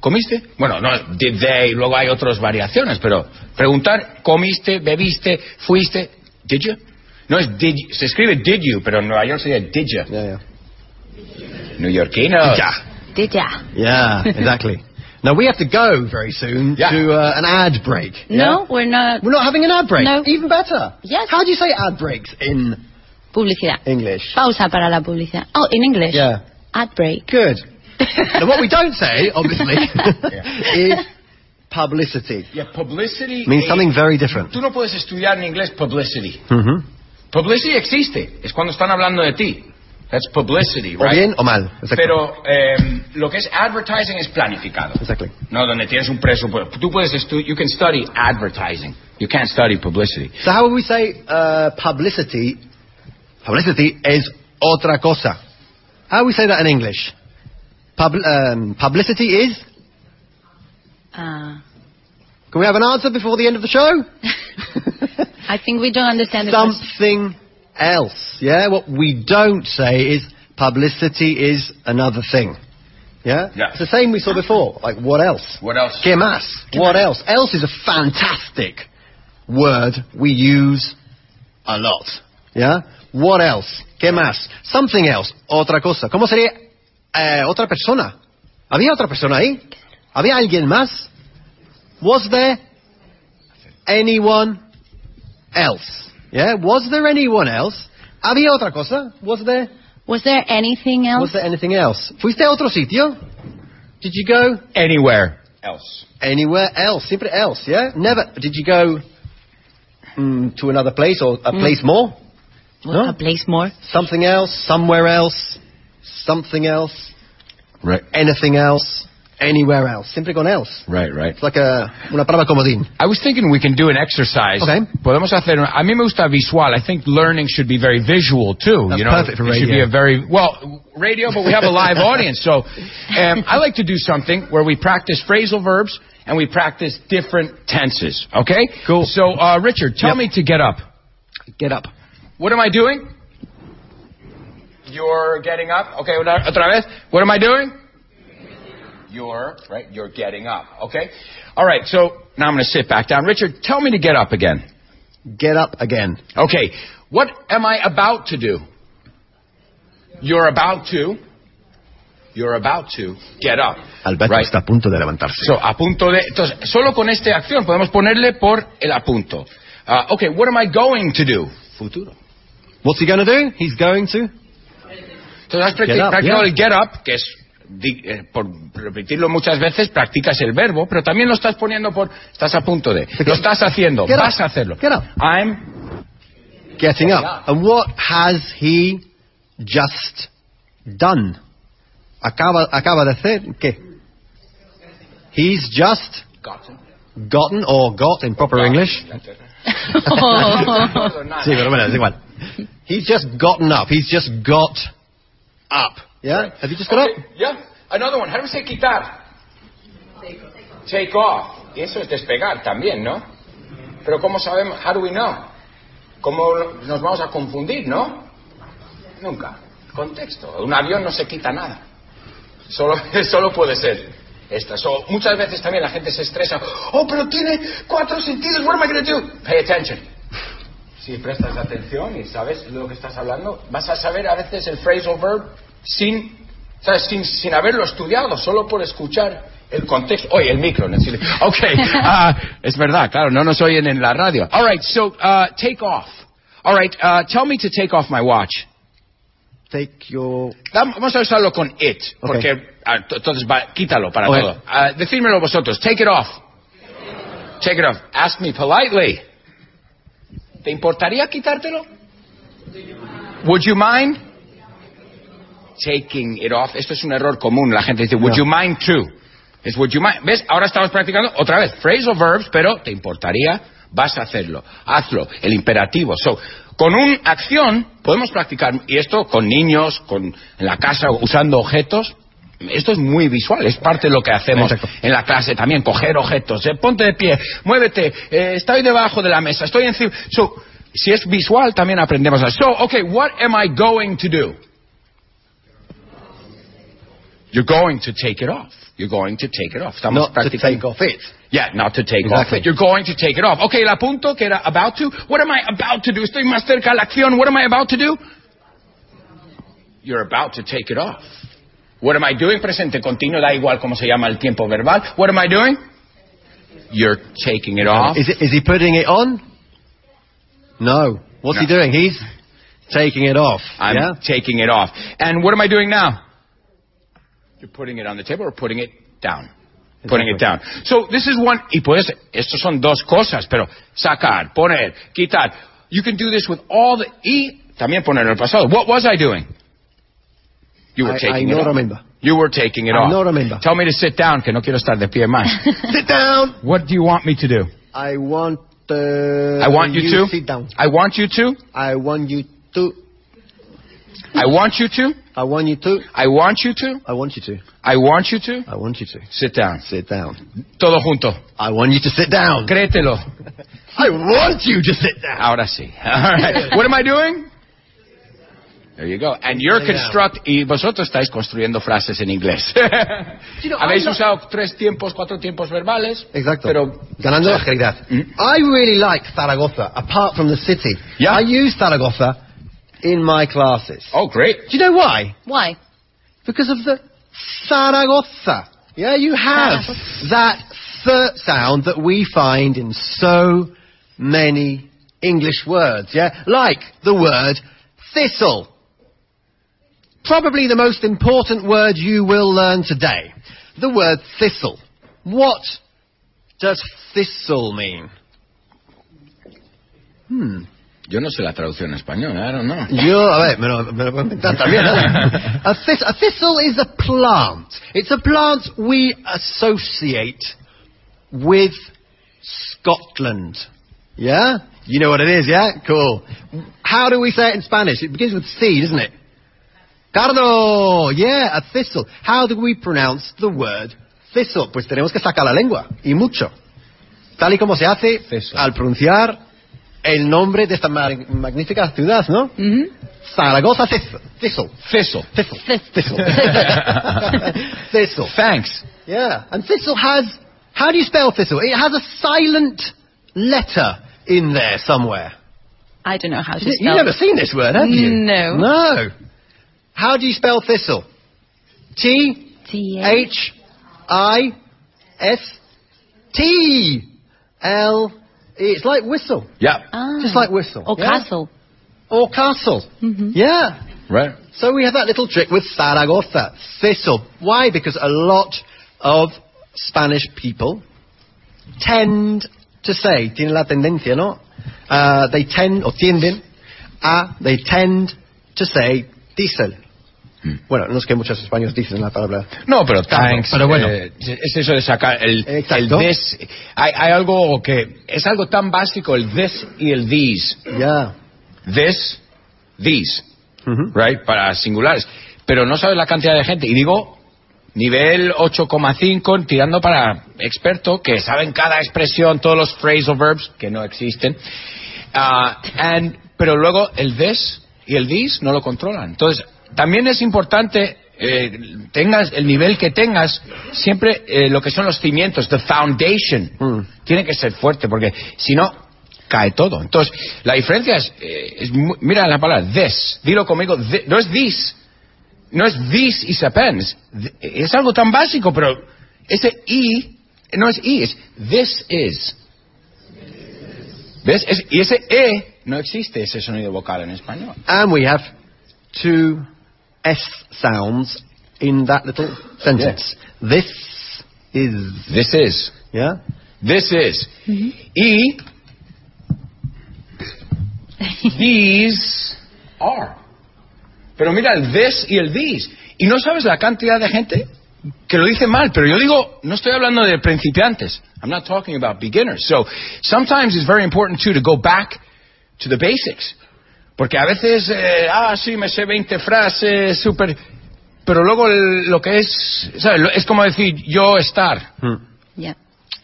¿Comiste? Bueno, no, did they, luego hay otras variaciones, pero preguntar, ¿comiste, bebiste, fuiste? Did you? No es did you, se escribe did you, pero en Nueva York sería did you. Yeah, yeah. Neoyorquino. Ya. Sí, ya. Yeah, exactly. now, we have to go very soon Yeah. to uh, an ad break. No, we're not. We're not having an ad break. No. Even better. Yes. How do you say ad breaks in Publicidad. English? Pausa para la publicidad. Oh, in English. Yeah. Ad break. Good. now, what we don't say, obviously, is publicity. Yeah, publicity. Means something very different. Tú no puedes estudiar en inglés publicity. hmm Publicity existe, es cuando están hablando de ti. That's publicity, O right? bien o mal. Exacto. Pero eh, lo que es advertising es planificado. Exactly. No, donde tienes un presupuesto. Tú puedes estudiar, you can study advertising. You can't study publicity. So how would we say uh, publicity? Publicity is otra cosa. How do we say that in English? Pub, um, publicity is. Ah. Can we have an answer before the end of the show? I think we don't understand the question. Something else. Yeah. What we don't say is publicity is another thing. Yeah. Yeah. It's the same we saw before. Like what else? What else? ¿Qué más? What else? Else is a fantastic word we use a lot. Yeah? What else? ¿Qué más? Something else. Otra cosa. ¿Cómo sería eh, otra persona? ¿Había otra persona ahí? ¿Había alguien más? Was there anyone else? Yeah? Was there anyone else? ¿Había otra cosa? Was there? Was there anything else? Was there anything else? ¿Fuiste a otro sitio? Did you go Anywhere else. anywhere else? Siempre else, yeah? Never. Did you go mm, to another place or a place more? Well, No? A place more. Something else, somewhere else, something else, Right. anything else, anywhere else. Siempre con else. Right, right. It's like a, una palabra comodín. I was thinking we can do an exercise. Okay. Podemos hacer. A mí me gusta visual. I think learning should be very visual too. That's you know, perfect for it should be a very well radio, but we have a live audience. So, um, I like to do something where we practice phrasal verbs and we practice different tenses. Okay. Cool. So, uh, Richard, tell Yep. me to get up. Get up. What am I doing? You're getting up. Okay, otra vez. What am I doing? You're, right, you're getting up. Okay? All right, so now I'm going to sit back down. Richard, tell me to get up again. Get up again. Okay, what am I about to do? You're about to. You're about to get up. Alberto Right. está a punto de levantarse. So, a punto de. Entonces, solo con esta acción podemos ponerle por el apunto. Uh, okay, what am I going to do? Futuro. What's he going to do? He's going to. Entonces has practi- Get up, yeah. get up, que es, eh, por repetirlo muchas veces, practicas el verbo, pero también lo estás poniendo por, estás a punto de, lo estás haciendo, Get up. vas a hacerlo. Get up. I'm, Getting up. And what has he just done? Acaba, acaba de hacer qué? He's just gotten or got in proper English. Sí, pero bueno, es igual. He's just gotten up. He's just got up. Yeah? Have you just got Okay, up? yeah. Another one. How do we say quitar? Take off. Y eso es despegar también, ¿no? Pero ¿cómo sabemos? How do we know? ¿Cómo nos vamos a confundir, no? Nunca. Contexto. Un avión no se quita nada. Solo, solo puede ser esta. So, muchas veces también la gente se estresa. Oh, pero tiene cuatro sentidos. What am I going to do? Pay attention. Si prestas atención y sabes lo que estás hablando, vas a saber a veces el phrasal verb sin, ¿sabes? sin, sin haberlo estudiado, solo por escuchar el contexto. Oye, el micro, necesito. Ok, ah, es verdad, claro, no nos oyen en la radio. All right, so uh, take off. All right, uh, tell me to take off my watch. Take your. Vam- Vamos a usarlo con it, porque ah, t- entonces va- quítalo para Ok. todo. Ah, decídmelo vosotros. Take it off. Take it off. Ask me politely. ¿Te importaría quitártelo? Would you mind taking it off? Esto es un error común. La gente dice, would No. you mind too? Es would you mind. ¿Ves? Ahora estamos practicando otra vez phrasal verbs, pero ¿te importaría? Vas a hacerlo. Hazlo. El imperativo. So, con una acción podemos practicar, y esto con niños, con, en la casa, usando objetos. Esto es muy visual, es parte de lo que hacemos Exacto. en la clase también, coger objetos, eh, ponte de pie, muévete, eh, estoy debajo de la mesa, estoy encima. So, si es visual también aprendemos a So, okay, what am I going to do? You're going to take it off. You're going to take it off. Estamos Not to practicando. take off it. Yeah, not to take Exactly. off it. You're going to take it off. Okay, el apunto que era about to. What am I about to do? Estoy más cerca a la acción. What am I about to do? You're about to take it off. What am I doing? Presente continuo, da igual cómo se llama el tiempo verbal. What am I doing? You're taking it off. Is, it, is he putting it on? No. What's he doing? He's taking it off. I'm yeah? taking it off. And what am I doing now? You're putting it on the table or putting it down. Putting it down. So this is one, y pues, estos son dos cosas, pero sacar, poner, quitar. You can do this with all the, y también poner en el pasado. What was I doing? You were I- taking I it no remember. You were taking it I off. no remember. Tell me to sit down, que no quiero estar de pie más. Sit down. What do you want me to do? I want. Uh, I want you, to. Sit down. I want you to. I want you to. I want you to. I want you to. I want you to. I want you to. I want you to. I want you to. Sit down. Sit down. Todo junto. I want you to sit down. Créetelo. I want you to sit down. Ahora sí. All right. What am I doing? There you go. And you're Lay down. construct y vosotros estáis construyendo frases en inglés. you know, Habéis I'm not- usado tres tiempos, cuatro tiempos verbales. Exacto. Pero Ganando la agilidad. Mm. I really like Zaragoza, apart from the city. Yeah. I use Zaragoza in my classes. Oh, great. Do you know why? Why? Because of the Zaragoza. Yeah, you have that th sound that we find in so many English words. Yeah, like the word thistle. Probably the most important word you will learn today. The word thistle. What does thistle mean? Hmm. Yo no sé la traducción en español. I don't know. Yo, a ver, me lo, me lo puedo inventar también. ¿eh? a, thist- a thistle is a plant. It's a plant we associate with Scotland. Yeah? You know what it is, yeah? Cool. How do we say it in Spanish? It begins with C, doesn't it? Cardo! Yeah, a thistle. How do we pronounce the word thistle? Pues tenemos que sacar la lengua. Y mucho. Tal y como se hace Thistle. al pronunciar el nombre de esta mag- magnífica ciudad, ¿no? Mhm. Zaragoza Thistle. Thistle. Thistle. Thistle. Thistle. Thistle. Thanks. Yeah. And thistle has, how do you spell thistle? It has a silent letter in there somewhere. I don't know how to You- spell. You've never seen this word, have you? No. No. How do you spell thistle? T T H I S T L E. It's like whistle. Yeah. Ah. Just like whistle. Or yeah? castle. Or castle. Mhm. Yeah. Right. So we have that little trick with Zaragoza, thistle. Why? Because a lot of Spanish people tend to say, tienen la tendencia, ¿no? Uh, they tend, o tienden, a, they tend to say diesel. Hmm. Bueno, no es que muchos españoles dicen la palabra. No, pero thanks. pero bueno. eh, es eso de sacar el, Exacto. el this. Hay, hay algo que es algo tan básico, el this y el these. Yeah. This, these, right? Para singulares. Pero no sabes la cantidad de gente. Y digo, nivel 8,5 tirando para experto, que saben cada expresión, todos los phrasal verbs, que no existen. Ah, and, pero luego el this y el these no lo controlan. Entonces, también es importante, eh, tengas el nivel que tengas, siempre eh, lo que son los cimientos, the foundation, Mm. tiene que ser fuerte, porque si no, cae todo. Entonces, la diferencia es, eh, es mira la palabra this, dilo conmigo, no es this, no es this y sepens, th- es algo tan básico, pero ese i no es i, es this is. ¿Ves? Es- y ese e no existe ese sonido vocal en español. And we have two S sounds in that little sentence. This is. This is. Yeah? This is. Y mm-hmm. these are. Pero mira el this y el these. Y no sabes la cantidad de gente que lo dice mal. Pero yo digo, no estoy hablando de principiantes. I'm not talking about beginners. So sometimes it's very important too to go back to the basics. Porque a veces, eh, ah, sí, me sé 20 frases, súper. Pero luego el- lo que es, ¿sabes? Lo- Es como decir yo estar. Hmm. Yeah.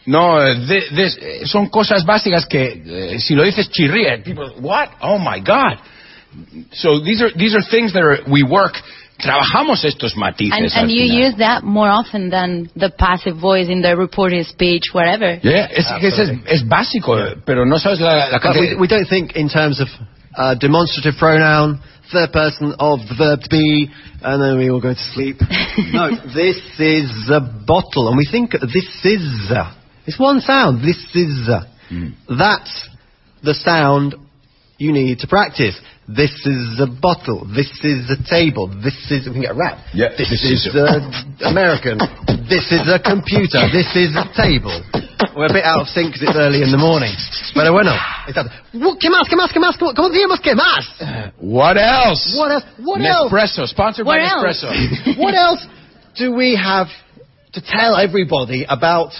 No, de- de- son cosas básicas que eh, si lo dices chirría, people, what? Oh my God. So these are these are things that are, we work. Trabajamos estos matices. And, and you final. use that more often than the passive voice in the reported speech, wherever. Yeah, es, es, es básico, eh, pero no sabes la, la But cantidad. we, we don't think in terms of uh, demonstrative pronoun, third person of the verb to be, and then we all go to sleep. no, this is a bottle, and we think this is. A. It's one sound. This is. A. Mm. That's the sound you need to practice. This is a bottle. This is a table. This is. We can get a rap. Yeah, This, this is, is uh, American. this is a computer. This is a table. We're a bit out of sync 'cause it's early in the morning. Pero bueno, exacto. Uh, ¿Qué más? ¿Qué más? ¿Qué más? ¿Cómo, cómo decíamos qué más? What else? What else? What else? Nespresso, sponsored by What else? Nespresso. what else do we have to tell everybody about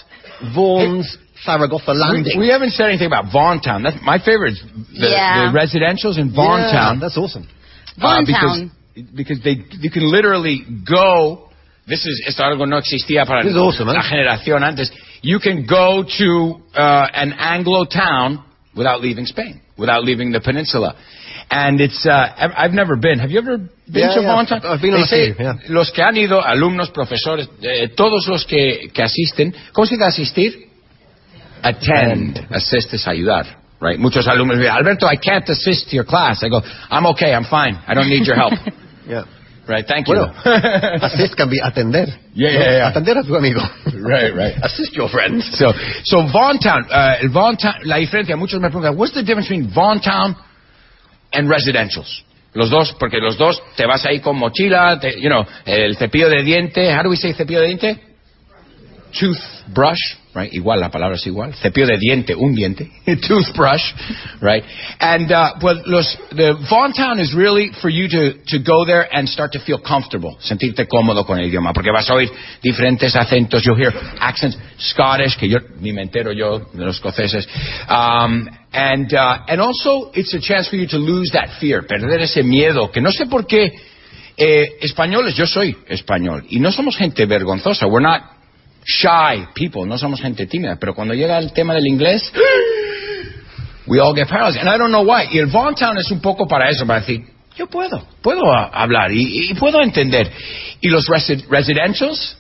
Vaughan's Zaragoza landing? We, we haven't said anything about Vaughan Town. That's my favorite. is The, Yeah. the residentials in Vaughan Yeah, Town. That's awesome. Vaughan because, Town. because they you can literally go. This is esto algo no existía para This is awesome, eh? generación antes. You can go to uh, an Anglo town without leaving Spain, without leaving the peninsula. And it's uh, I've never been. Have you ever been Yeah, to yeah. I've been on say yeah. Los que han ido, alumnos, profesores, eh, todos los que, que asisten, ¿cómo se dice asistir? Attend. Assist es ayudar. Right? Muchos alumnos Alberto, I can't assist your class. I go, I'm okay, I'm fine. I don't need your help. Yeah. Right, thank you. Bueno, assist can be atender. Yeah, yeah, yeah. Atender a tu amigo. Right, right. Assist your friend. So, so Vaughan Town, uh, el Vaughan Town, la diferencia, muchos me preguntan, what's the difference between Vaughan Town and residentials? Los dos, porque los dos te vas ahí con mochila, te- you know, el cepillo de diente, how do we say cepillo de diente? Toothbrush, right? Igual, la palabra es igual. Cepillo de diente, un diente. Toothbrush, right? And, uh, well, los, the Vaughan is really for you to, to go there and start to feel comfortable, sentirte cómodo con el idioma, porque vas a oír diferentes acentos. You'll hear accents, Scottish, que yo ni me entero yo de los escoceses. Um, and, uh, and also, it's a chance for you to lose that fear, perder ese miedo, que no sé por qué, eh, españoles, yo soy español, y no somos gente vergonzosa, we're not shy people, no somos gente tímida, pero cuando llega el tema del inglés, we all get paralyzed, and I don't know why. Y el Vaughan Town es un poco para eso, para decir, yo puedo, puedo hablar y, y puedo entender. Y los resi- residentials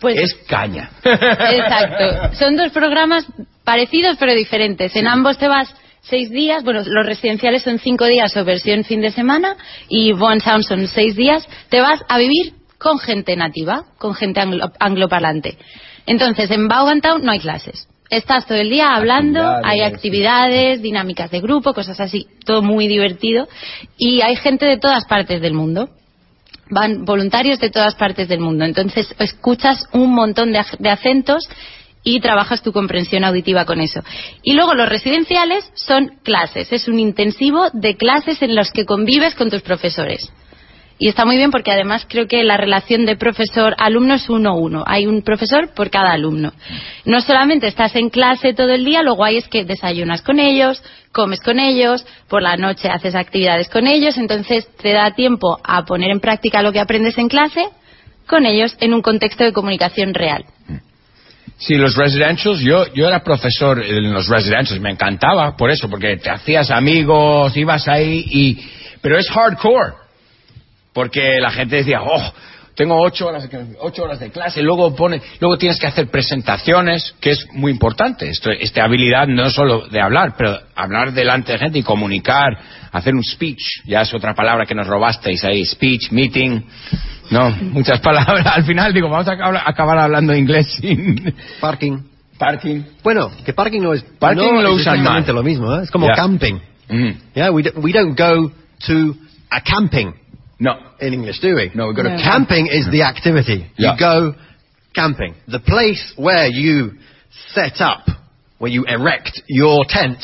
Pues es caña. Exacto. Son dos programas parecidos pero diferentes. En ambos te vas seis días. Bueno, los residenciales son cinco días o versión fin de semana y Vaughan Sound son seis días. Te vas a vivir con gente nativa, con gente anglo- angloparlante. Entonces, en Vaughan Town no hay clases. Estás todo el día hablando, Actividades, hay actividades, dinámicas de grupo, cosas así, todo muy divertido. Y hay gente de todas partes del mundo van voluntarios de todas partes del mundo. Entonces escuchas un montón de, de acentos y trabajas tu comprensión auditiva con eso. Y luego los residenciales son clases. Es un intensivo de clases en los que convives con tus profesores. Y está muy bien porque además creo que la relación de profesor-alumno es uno a uno. Hay un profesor por cada alumno. No solamente estás en clase todo el día, lo guay es que desayunas con ellos, comes con ellos, por la noche haces actividades con ellos, entonces te da tiempo a poner en práctica lo que aprendes en clase con ellos en un contexto de comunicación real. Sí, los residentials, yo, yo era profesor en los residentials, me encantaba por eso, porque te hacías amigos, ibas ahí y... Pero es hardcore, porque la gente decía, oh, tengo ocho horas, de- ocho horas de clase, luego pone, luego tienes que hacer presentaciones, que es muy importante. Esto, esta habilidad no solo de hablar, pero hablar delante de gente y comunicar, hacer un speech, ya es otra palabra que nos robasteis ahí, speech, meeting, no, muchas palabras. Al final digo, vamos a acabar, hablando inglés sin Parking. parking. Bueno, que parking no es, Parking no lo es usan exactamente mal. lo mismo, ¿eh? Es como Yeah. camping. Mm. Yeah, we, we don't go to a camping No, in English, do we? no, we go to No. camp. Camping is the activity. Yeah. You go camping. The place where you set up, where you erect your tent,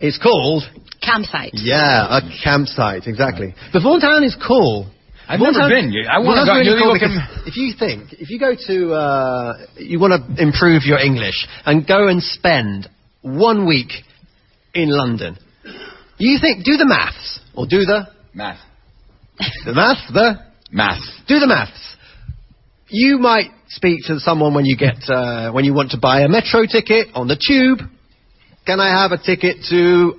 is called, Campsite. yeah, a campsite, exactly. The Vaughan Town is cool. I've Vaughan never Town- been. I Vaughan wanna go- really cool digo if you think, if you go to, uh, you want to improve your English and go and spend one week in London, you think, do the maths, or do the, Math. The maths, the, Math. do the maths. You might speak to someone when you get uh, when you want to buy a metro ticket on the tube. Can I have a ticket to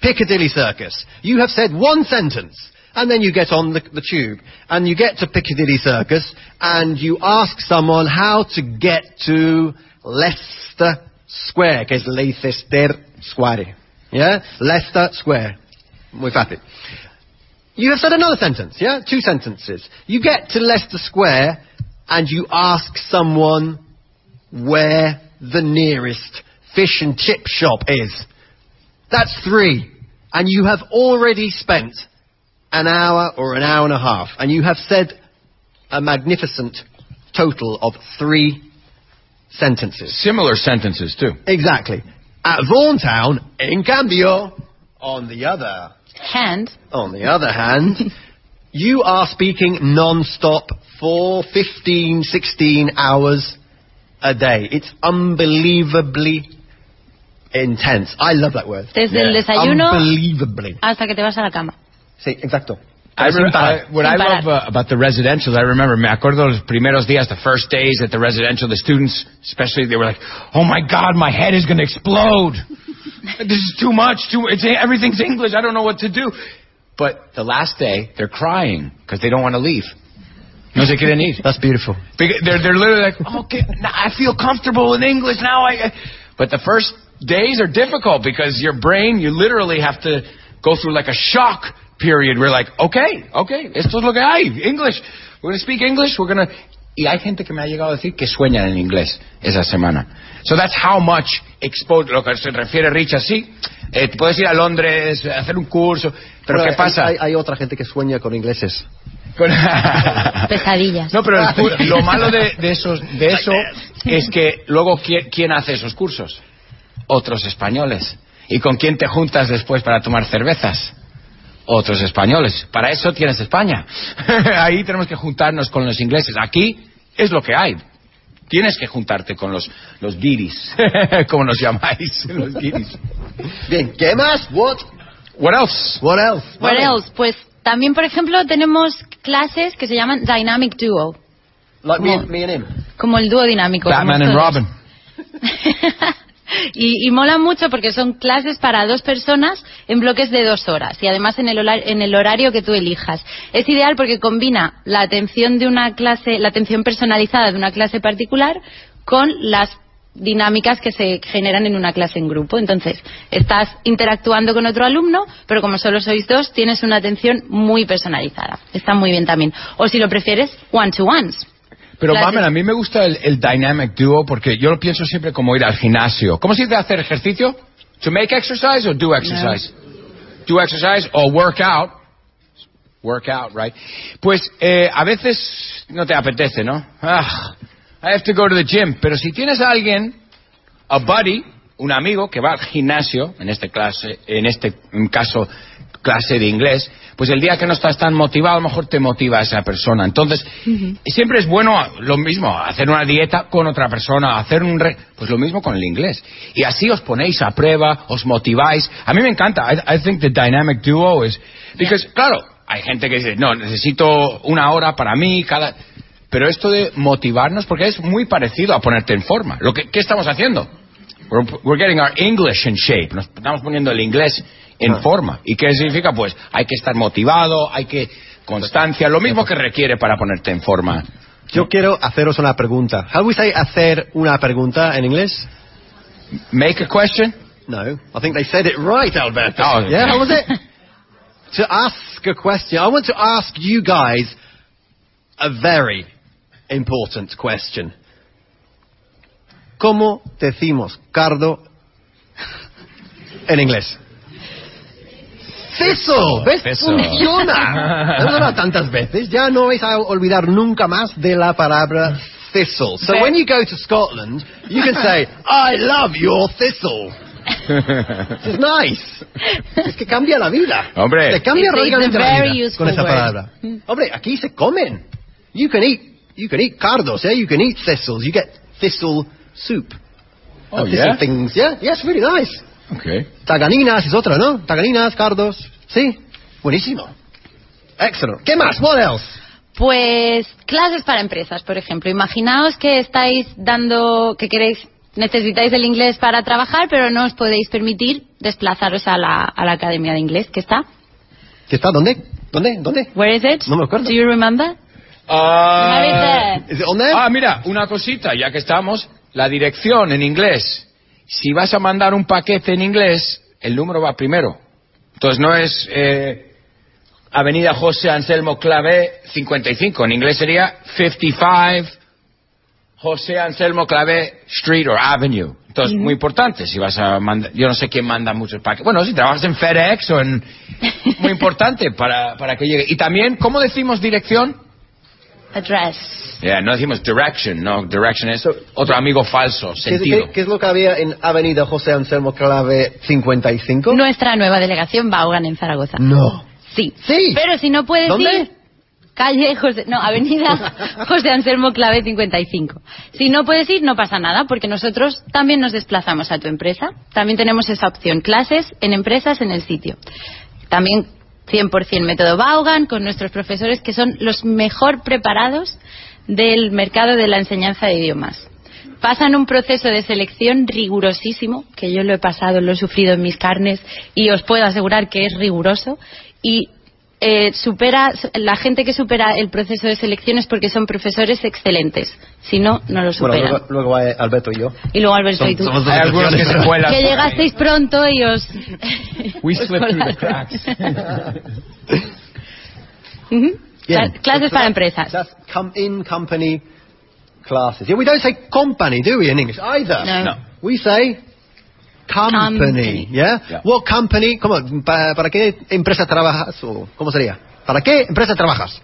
Piccadilly Circus? You have said one sentence, and then you get on the, the tube, and you get to Piccadilly Circus, and you ask someone how to get to Leicester Square, que es Leicester Square. Yeah, Leicester Square. Muy fácil. You have said another sentence, yeah? Two sentences. You get to Leicester Square and you ask someone where the nearest fish and chip shop is. That's three. And you have already spent an hour or an hour and a half. And you have said a magnificent total of three sentences. Similar sentences too. Exactly. At Vaughan Town, in cambio, On the other, Hand. on the other hand, you are speaking non-stop for 15, 16 hours a day. It's unbelievably intense. I love that word. Desde el desayuno Unbelievably. hasta que te vas a la cama. Sí, exacto. I Sin. I- what I love uh, about the residentials, I remember, me acuerdo los primeros días, the first days at the residential, the students, especially, they were like, oh my God, my head is going to explode. This is too much. Too, it's, everything's English. I don't know what to do. But the last day, they're crying because they don't want to leave. No se quieren ir. That's beautiful. Because They're, they're literally like, okay, now I feel comfortable in English now. I, but the first days are difficult because your brain, you literally have to go through like a shock period. We're like, okay, okay, esto es lo que hay, English. We're going to speak English. We're going to. Y hay gente que me ha llegado a decir que sueñan en inglés esa semana. So that's how much exposed, lo que se refiere Rich así. Eh, puedes ir a Londres, hacer un curso, pero Bueno, ¿qué hay- pasa? Hay, hay otra gente que sueña con ingleses. Con- Pesadillas. No, pero el lo malo de, de esos, de eso es que luego ¿quién, quién hace esos cursos? Otros españoles. ¿Y con quién te juntas después para tomar cervezas? Otros españoles. Para eso tienes España. Ahí tenemos que juntarnos con los ingleses. Aquí es lo que hay. Tienes que juntarte con los, los guiris, como nos llamáis, los guiris. Bien, ¿qué más? What? What else? What else? What else? Pues también, por ejemplo, tenemos clases que se llaman Dynamic Duo, Like me, Come and- me and him. como el dúo dinámico. Batman and todos. Robin. Y, mola mucho porque son clases para dos personas en bloques de dos horas y además en el, hola- en el horario que tú elijas. Es ideal porque combina la atención de una clase, la atención personalizada de una clase particular con las dinámicas que se generan en una clase en grupo. Entonces, estás interactuando con otro alumno, pero como solo sois dos, tienes una atención muy personalizada. Está muy bien también. O si lo prefieres, one-to-ones. Pero. Mamen, a mí me gusta el, el dynamic duo porque yo lo pienso siempre como ir al gimnasio. ¿Cómo se dice hacer ejercicio? To make exercise or do exercise? Do exercise or work out. Work out, right? Pues eh, a veces no te apetece, ¿no? Ah, I have to go to the gym. Pero si tienes a alguien, a buddy, un amigo que va al gimnasio, en este clase, en este caso clase de inglés, pues el día que no estás tan motivado, a lo mejor te motiva a esa persona. Entonces, siempre es bueno lo mismo, hacer una dieta con otra persona, hacer un... Re... Pues lo mismo con el inglés. Y así os ponéis a prueba, os motiváis. A mí me encanta. I, I think the dynamic duo is... Because, claro, hay gente que dice, no, necesito una hora para mí, cada... Pero esto de motivarnos, porque es muy parecido a ponerte en forma. Lo que, ¿Qué estamos haciendo? We're, we're getting our English in shape. Nos estamos poniendo el inglés en Ah. forma. ¿Y qué significa? Pues hay que estar motivado, hay que constancia, lo mismo que requiere para ponerte en forma. Yo quiero haceros una pregunta. How we say hacer una pregunta en inglés? Make a question. No, I think they said it right, Alberto. Oh, yeah, how was it? to ask a question. I want to ask you guys a very important question. ¿Cómo decimos cardo en inglés? Thistle, ¿ves? Thistle. Funciona. No, no, no, tantas veces. Ya no vais a olvidar nunca más de la palabra thistle. So when you go to Scotland, you can say, I love your thistle. Es nice. Es que cambia la vida. Hombre. Te cambia It's- it's radicalmente a la very vida useful con esa word. palabra. Hombre, aquí se comen. You can eat, you can eat cardos, yeah? You can eat thistles. You get thistle soup. Oh, yeah? things, yeah? Yeah, it's really nice. Okay. Taganinas es otra, ¿no? Taganinas, cardos. Sí. Buenísimo. Excellent. ¿Qué más? What else? Pues clases para empresas, por ejemplo. Imaginaos que estáis dando, que queréis, necesitáis el inglés para trabajar, pero no os podéis permitir desplazaros a la, a la academia de inglés. ¿Qué está? ¿Qué está? ¿Dónde? ¿Dónde? ¿Dónde? Where is it? No me acuerdo. Do you remember? Ah, there? Ah, mira, una cosita, ya que estamos, la dirección en inglés. Si vas a mandar un paquete en inglés, el número va primero. Entonces no es eh, Avenida José Anselmo Clavé 55. En inglés sería 55 José Anselmo Clavé Street or Avenue. Entonces, muy importante, si vas a mandar, yo no sé quién manda muchos paquetes. Bueno, si trabajas en FedEx o en... Muy importante para, para que llegue. Y también, ¿cómo decimos dirección? Address. Yeah, no decimos direction, no, direction es otro amigo falso, ¿Qué, sentido. qué- qué es lo que había en Avenida José Anselmo Clave 55? Nuestra nueva delegación Vaughan en Zaragoza. No. Sí. Sí. Pero si no puedes ¿Dónde? ir... Calle José... No, Avenida José Anselmo Clave 55. Si no puedes ir, no pasa nada, porque nosotros también nos desplazamos a tu empresa. También tenemos esa opción. Clases en empresas en el sitio. También 100% método Vaughan, con nuestros profesores que son los mejor preparados del mercado de la enseñanza de idiomas. Pasan un proceso de selección rigurosísimo, que yo lo he pasado, lo he sufrido en mis carnes y os puedo asegurar que es riguroso. Y eh, supera, la gente que supera el proceso de selección es porque son profesores excelentes. Si no, no lo Bueno, superan. luego, luego va Alberto y yo. y luego Alberto y tú. Hay algunos que se cuelan. Que llegasteis pronto y os. We os through the cracks. Clases So para empresas. That's in company classes. Yeah, we don't say company, do we, in English either? No. No. We say company. Company. Yeah? Yeah. What company? ¿Cómo, pa- ¿Para qué empresa trabajas? O, ¿Cómo sería? ¿Para qué empresa trabajas?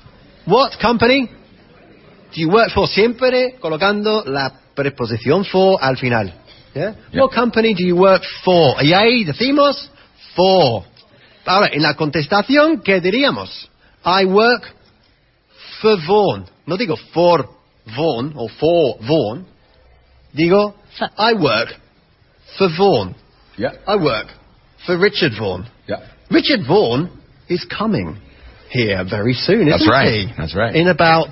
What company do you work for? Siempre colocando la preposición for al final. Yeah? Yeah. What company do you work for? Y ahí decimos for. Ahora, en la contestación, ¿qué diríamos? I work for Vaughan. No digo for Vaughan o for Vaughan. Digo, I work for Vaughan. Yeah, I work for Richard Vaughan. yeah. Richard Vaughan is coming here very soon, isn't That's right. he? That's right. In about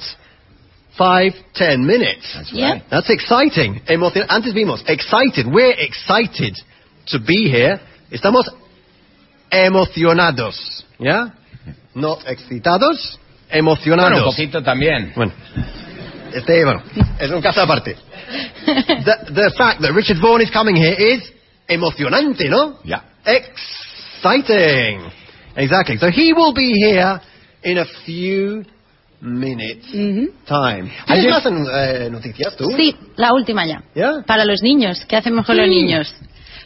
five, ten minutes. That's Yeah. right. That's exciting. Emocion- Antes vimos, excited. We're excited to be here. Estamos emocionados. ¿Ya? No excitados, emocionados. Bueno, emocionados. un poquito también. Bueno, este, bueno, es un caso aparte. The, the fact that Richard Vaughan is coming here is emocionante, ¿no? Yeah. Exciting. Exactly. So he will be here in a few minutes Ujú. time. Ayer- ¿Tienes más eh, noticias tú? Sí, la última ya. ¿Ya? Para los niños, ¿qué hacemos con los Sí. niños?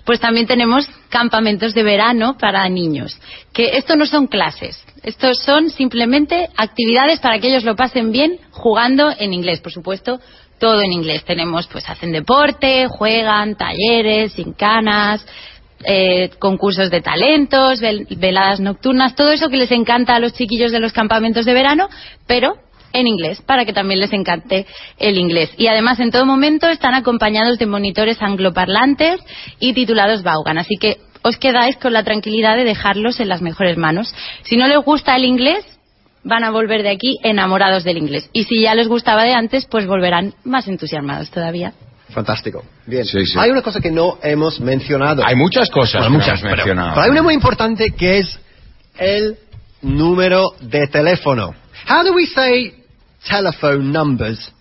Pues también tenemos campamentos de verano para niños. Que esto no son clases, estos son simplemente actividades para que ellos lo pasen bien jugando en inglés, por supuesto, todo en inglés. Tenemos, pues hacen deporte, juegan, talleres, canas, eh, concursos de talentos, vel- veladas nocturnas, todo eso que les encanta a los chiquillos de los campamentos de verano, pero en inglés, para que también les encante el inglés. Y además, en todo momento están acompañados de monitores angloparlantes y titulados Vaughan. Así que os quedáis con la tranquilidad de dejarlos en las mejores manos. Si no les gusta el inglés, van a volver de aquí enamorados del inglés. Y si ya les gustaba de antes, pues volverán más entusiasmados todavía. Fantástico. Bien. Sí, sí. Hay una cosa que no hemos mencionado. Hay muchas cosas Bueno, que no muchas, hemos mencionado. pero hay una muy importante que es el número de teléfono. How do we say telephone numbers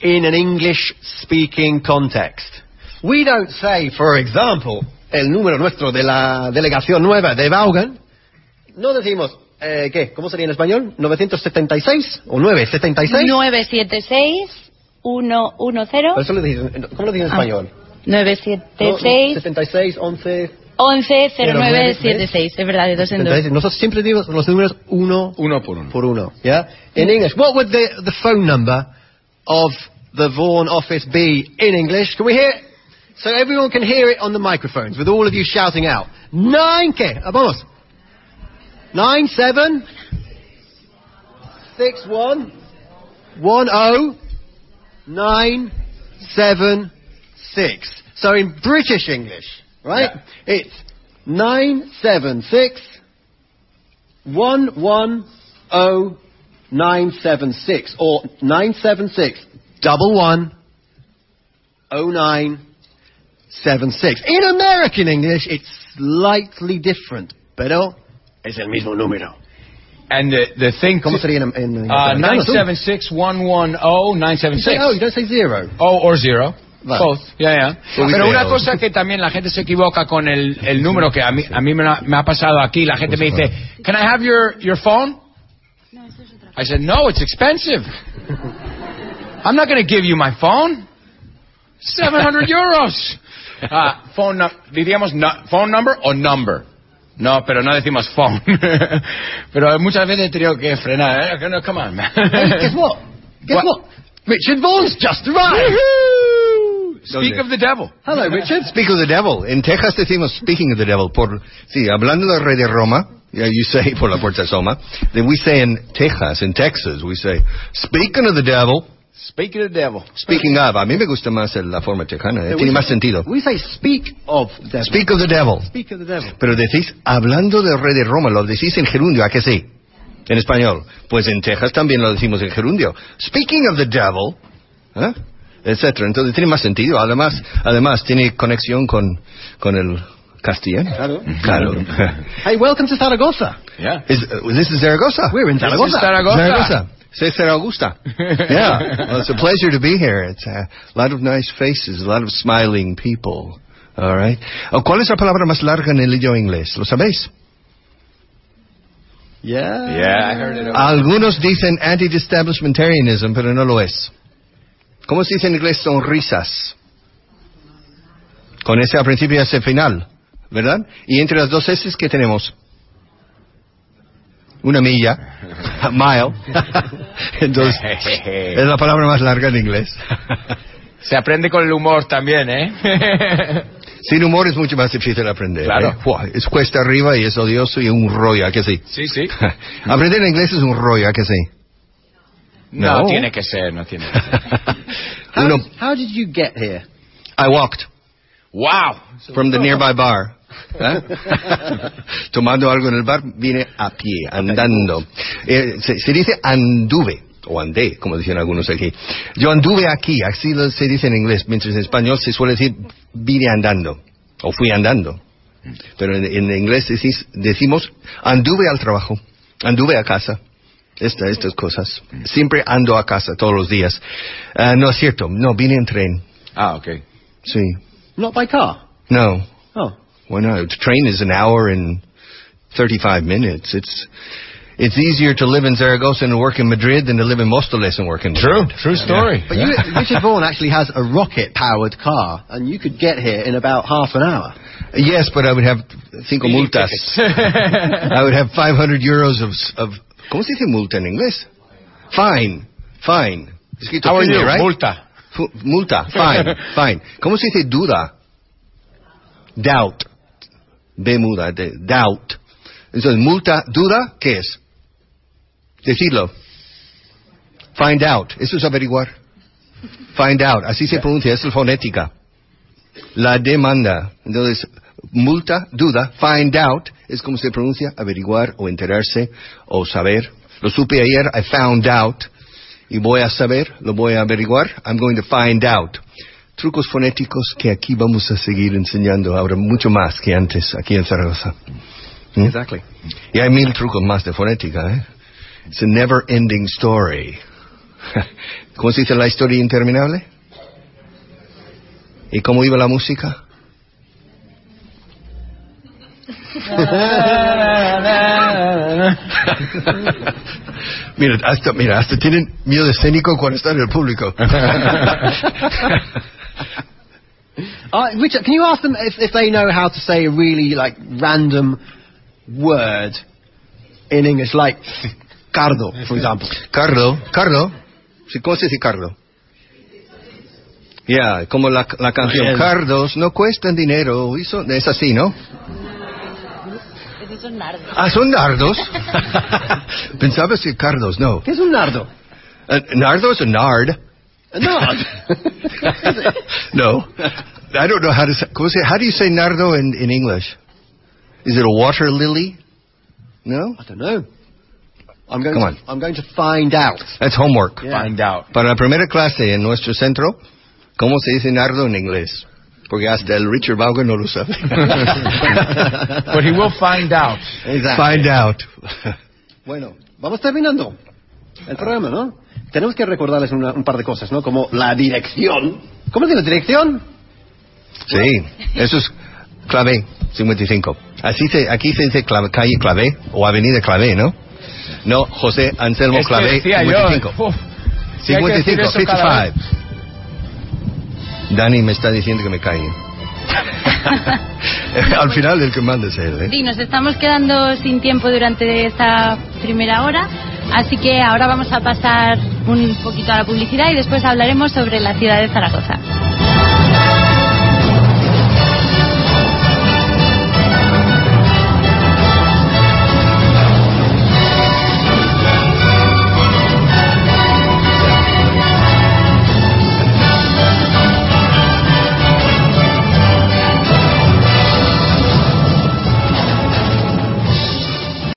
in an English speaking context? We don't say, for example, el número nuestro de la delegación nueva de Vaughan. No decimos, eh, ¿qué? ¿Cómo sería en español? ¿976 o 976? 976 110 Pero eso lo dices- ¿Cómo lo dices en Ah. español? 976 76, 11. 11 0976. Es verdad, de dos en dos. 76. Nosotros siempre digo los números uno Uno por uno. por uno. Yeah? In English, what would the, the phone number of the Vaughan office be in English? Can we hear it? So everyone can hear it on the microphones with all of you shouting out. Nine, ¿qué? Ah, Vamos. Nine, seven, six, one, one, oh, nine, seven, six. So in British English, right? It's nine, seven, six, one, one, oh, nine, seven, six, or nine, seven, six, double one, oh, nine, seven, six. In American English, it's slightly different, pero es el mismo número. And the, the thing... ¿Cómo sería en, en, en Uh, americano, tú? 976-110-976. You say, oh, you don't say zero. Oh, or zero. Vale. Both. Yeah, yeah. Pero una cosa que también la gente se equivoca con el, el número que a mí, a mí me, ha, me ha pasado aquí. La gente me dice, can I have your, your phone? I said, no, it's expensive. I'm not going to give you my phone. 700 euros. Ah, phone diríamos no- phone number o number. No, pero no decimos phone. pero muchas veces he tenido que frenar. ¿eh? No, come on, man. Hey, guess what? Guess what? Richard Vaughan's just arrived. Speak of the devil. Hello, Richard. Speak of the devil. En Texas decimos speaking of the devil. Por, sí, hablando del rey de Roma, yeah, you say por la puerta Soma. Then we say in Texas, in Texas, we say speaking of the devil. Speak of the devil. Speaking of, a mí me gusta más la forma tejana, eh, tiene más sentido. We say speak of the devil. Speak of the devil. Speak of the devil. Pero decís, hablando del rey de Roma, lo decís en gerundio, ¿a que sí? En español. Pues en Texas también lo decimos en gerundio. Speaking of the devil, ¿eh? Etcétera. Entonces tiene más sentido. Además, además tiene conexión con, con el castellano. Claro. Claro. Hey, welcome to Zaragoza. Yeah. Is, uh, this is Zaragoza. We're in This is Zaragoza. Zaragoza. Zaragoza. Say Zaragoza. yeah. Well, it's a pleasure to be here. It's a lot of nice faces, a lot of smiling people. All right. Oh, ¿Cuál es la palabra más larga en el idioma inglés? ¿Lo sabéis? Yeah. Yeah, I heard it. Algunos dicen anti-establishmentarianism, pero no lo es. ¿Cómo se dice en inglés sonrisas? Con ese al principio y ese final, ¿verdad? Y entre las dos S que tenemos una milla, mile. Entonces, es la palabra más larga en inglés. Se aprende con el humor también, ¿eh? Sin humor es mucho más difícil aprender. Claro. ¿eh? Fua, Es cuesta arriba y es odioso y un rollo, ¿a que sí? sí, sí. aprender en inglés es un rollo, ¿a que sí? No, No. tiene que ser, no tiene que ser. How, Uno- did, how did you get here? I walked. Wow. from the nearby bar. ¿eh? Tomando algo en el bar, vine a pie, andando. Eh, se, se dice anduve, o andé, como dicen algunos aquí. Yo anduve aquí, así lo- se dice en inglés, mientras en español se suele decir vine andando, o fui andando. Pero en, en inglés decís- decimos anduve al trabajo, anduve a casa. Esta, estas cosas. Siempre ando a casa todos los días. Ah, no es cierto, no, vine en tren. Ah, ok. Sí. Not by car. No, Oh. Why not? The train is an hour and 35 minutes. It's it's easier to live in Zaragoza and work in Madrid than to live in Móstoles and work in True, Madrid. true story. But you, Richard Vaughan actually has a rocket-powered car, and you could get here in about half an hour. Yes, but I would have cinco multas. I would have 500 euros of of ¿Cómo se dice multa en inglés? Fine, fine. Escrito How are you? right? Multa. Multa, fine, fine. ¿Cómo se dice duda? Doubt. B muda, de, doubt. Entonces, multa, duda, ¿qué es? Decirlo. Find out. Eso es averiguar. Find out. Así se pronuncia, es la fonética. La demanda. Entonces, multa, duda, find out, es como se pronuncia averiguar o enterarse o saber. Lo supe ayer, I found out. Y voy a saber, lo voy a averiguar. I'm going to find out. Trucos fonéticos que aquí vamos a seguir enseñando ahora mucho más que antes aquí en Zaragoza. ¿Mm? Exactly. Y hay mil trucos más de fonética, ¿eh? It's a never ending story. ¿Cómo se dice la historia interminable? ¿Y cómo iba la música? mira, hasta, mira, hasta tienen miedo escénico cuando están en el público. Uh, Richard, can you ask them if, if they know how to say a really like random word in English, like cardo, for example? Cardo, Cardo, sí, ¿cómo se dice Cardo? Ya, como la, la canción, Bien. Cardos no cuestan dinero, y son- es así, ¿no? Son nardos. Ah, son nardos. Pensaba que cardos, no. ¿Qué es un nardo? Uh, nardo is a nard. A nard. no. I don't know how to say, ¿cómo se- how do you say nardo in, in English? Is it a water lily? No? I don't know. I'm going. Come to, on. I'm going to find out. That's homework. Yeah. Find out. Para la primera clase en nuestro centro, ¿cómo se dice nardo en inglés? Porque hasta el Richard Vaughan no lo sabe. But he will find out. Exactly. Find out. Bueno, vamos terminando el programa, ¿no? Tenemos que recordarles una- un par de cosas, ¿no? Como la dirección. ¿Cómo tiene dirección? Sí, eso es clave 55. Así se, aquí se dice clave- calle clave o avenida clave, ¿no? No, José Anselmo Es que clave decía yo, 55. uf, si hay que decir 55, eso cada vez. 55. Dani me está diciendo que me calle. Al final el que manda es él, ¿eh? Sí, nos estamos quedando sin tiempo durante esta primera hora, así que ahora vamos a pasar un poquito a la publicidad y después hablaremos sobre la ciudad de Zaragoza.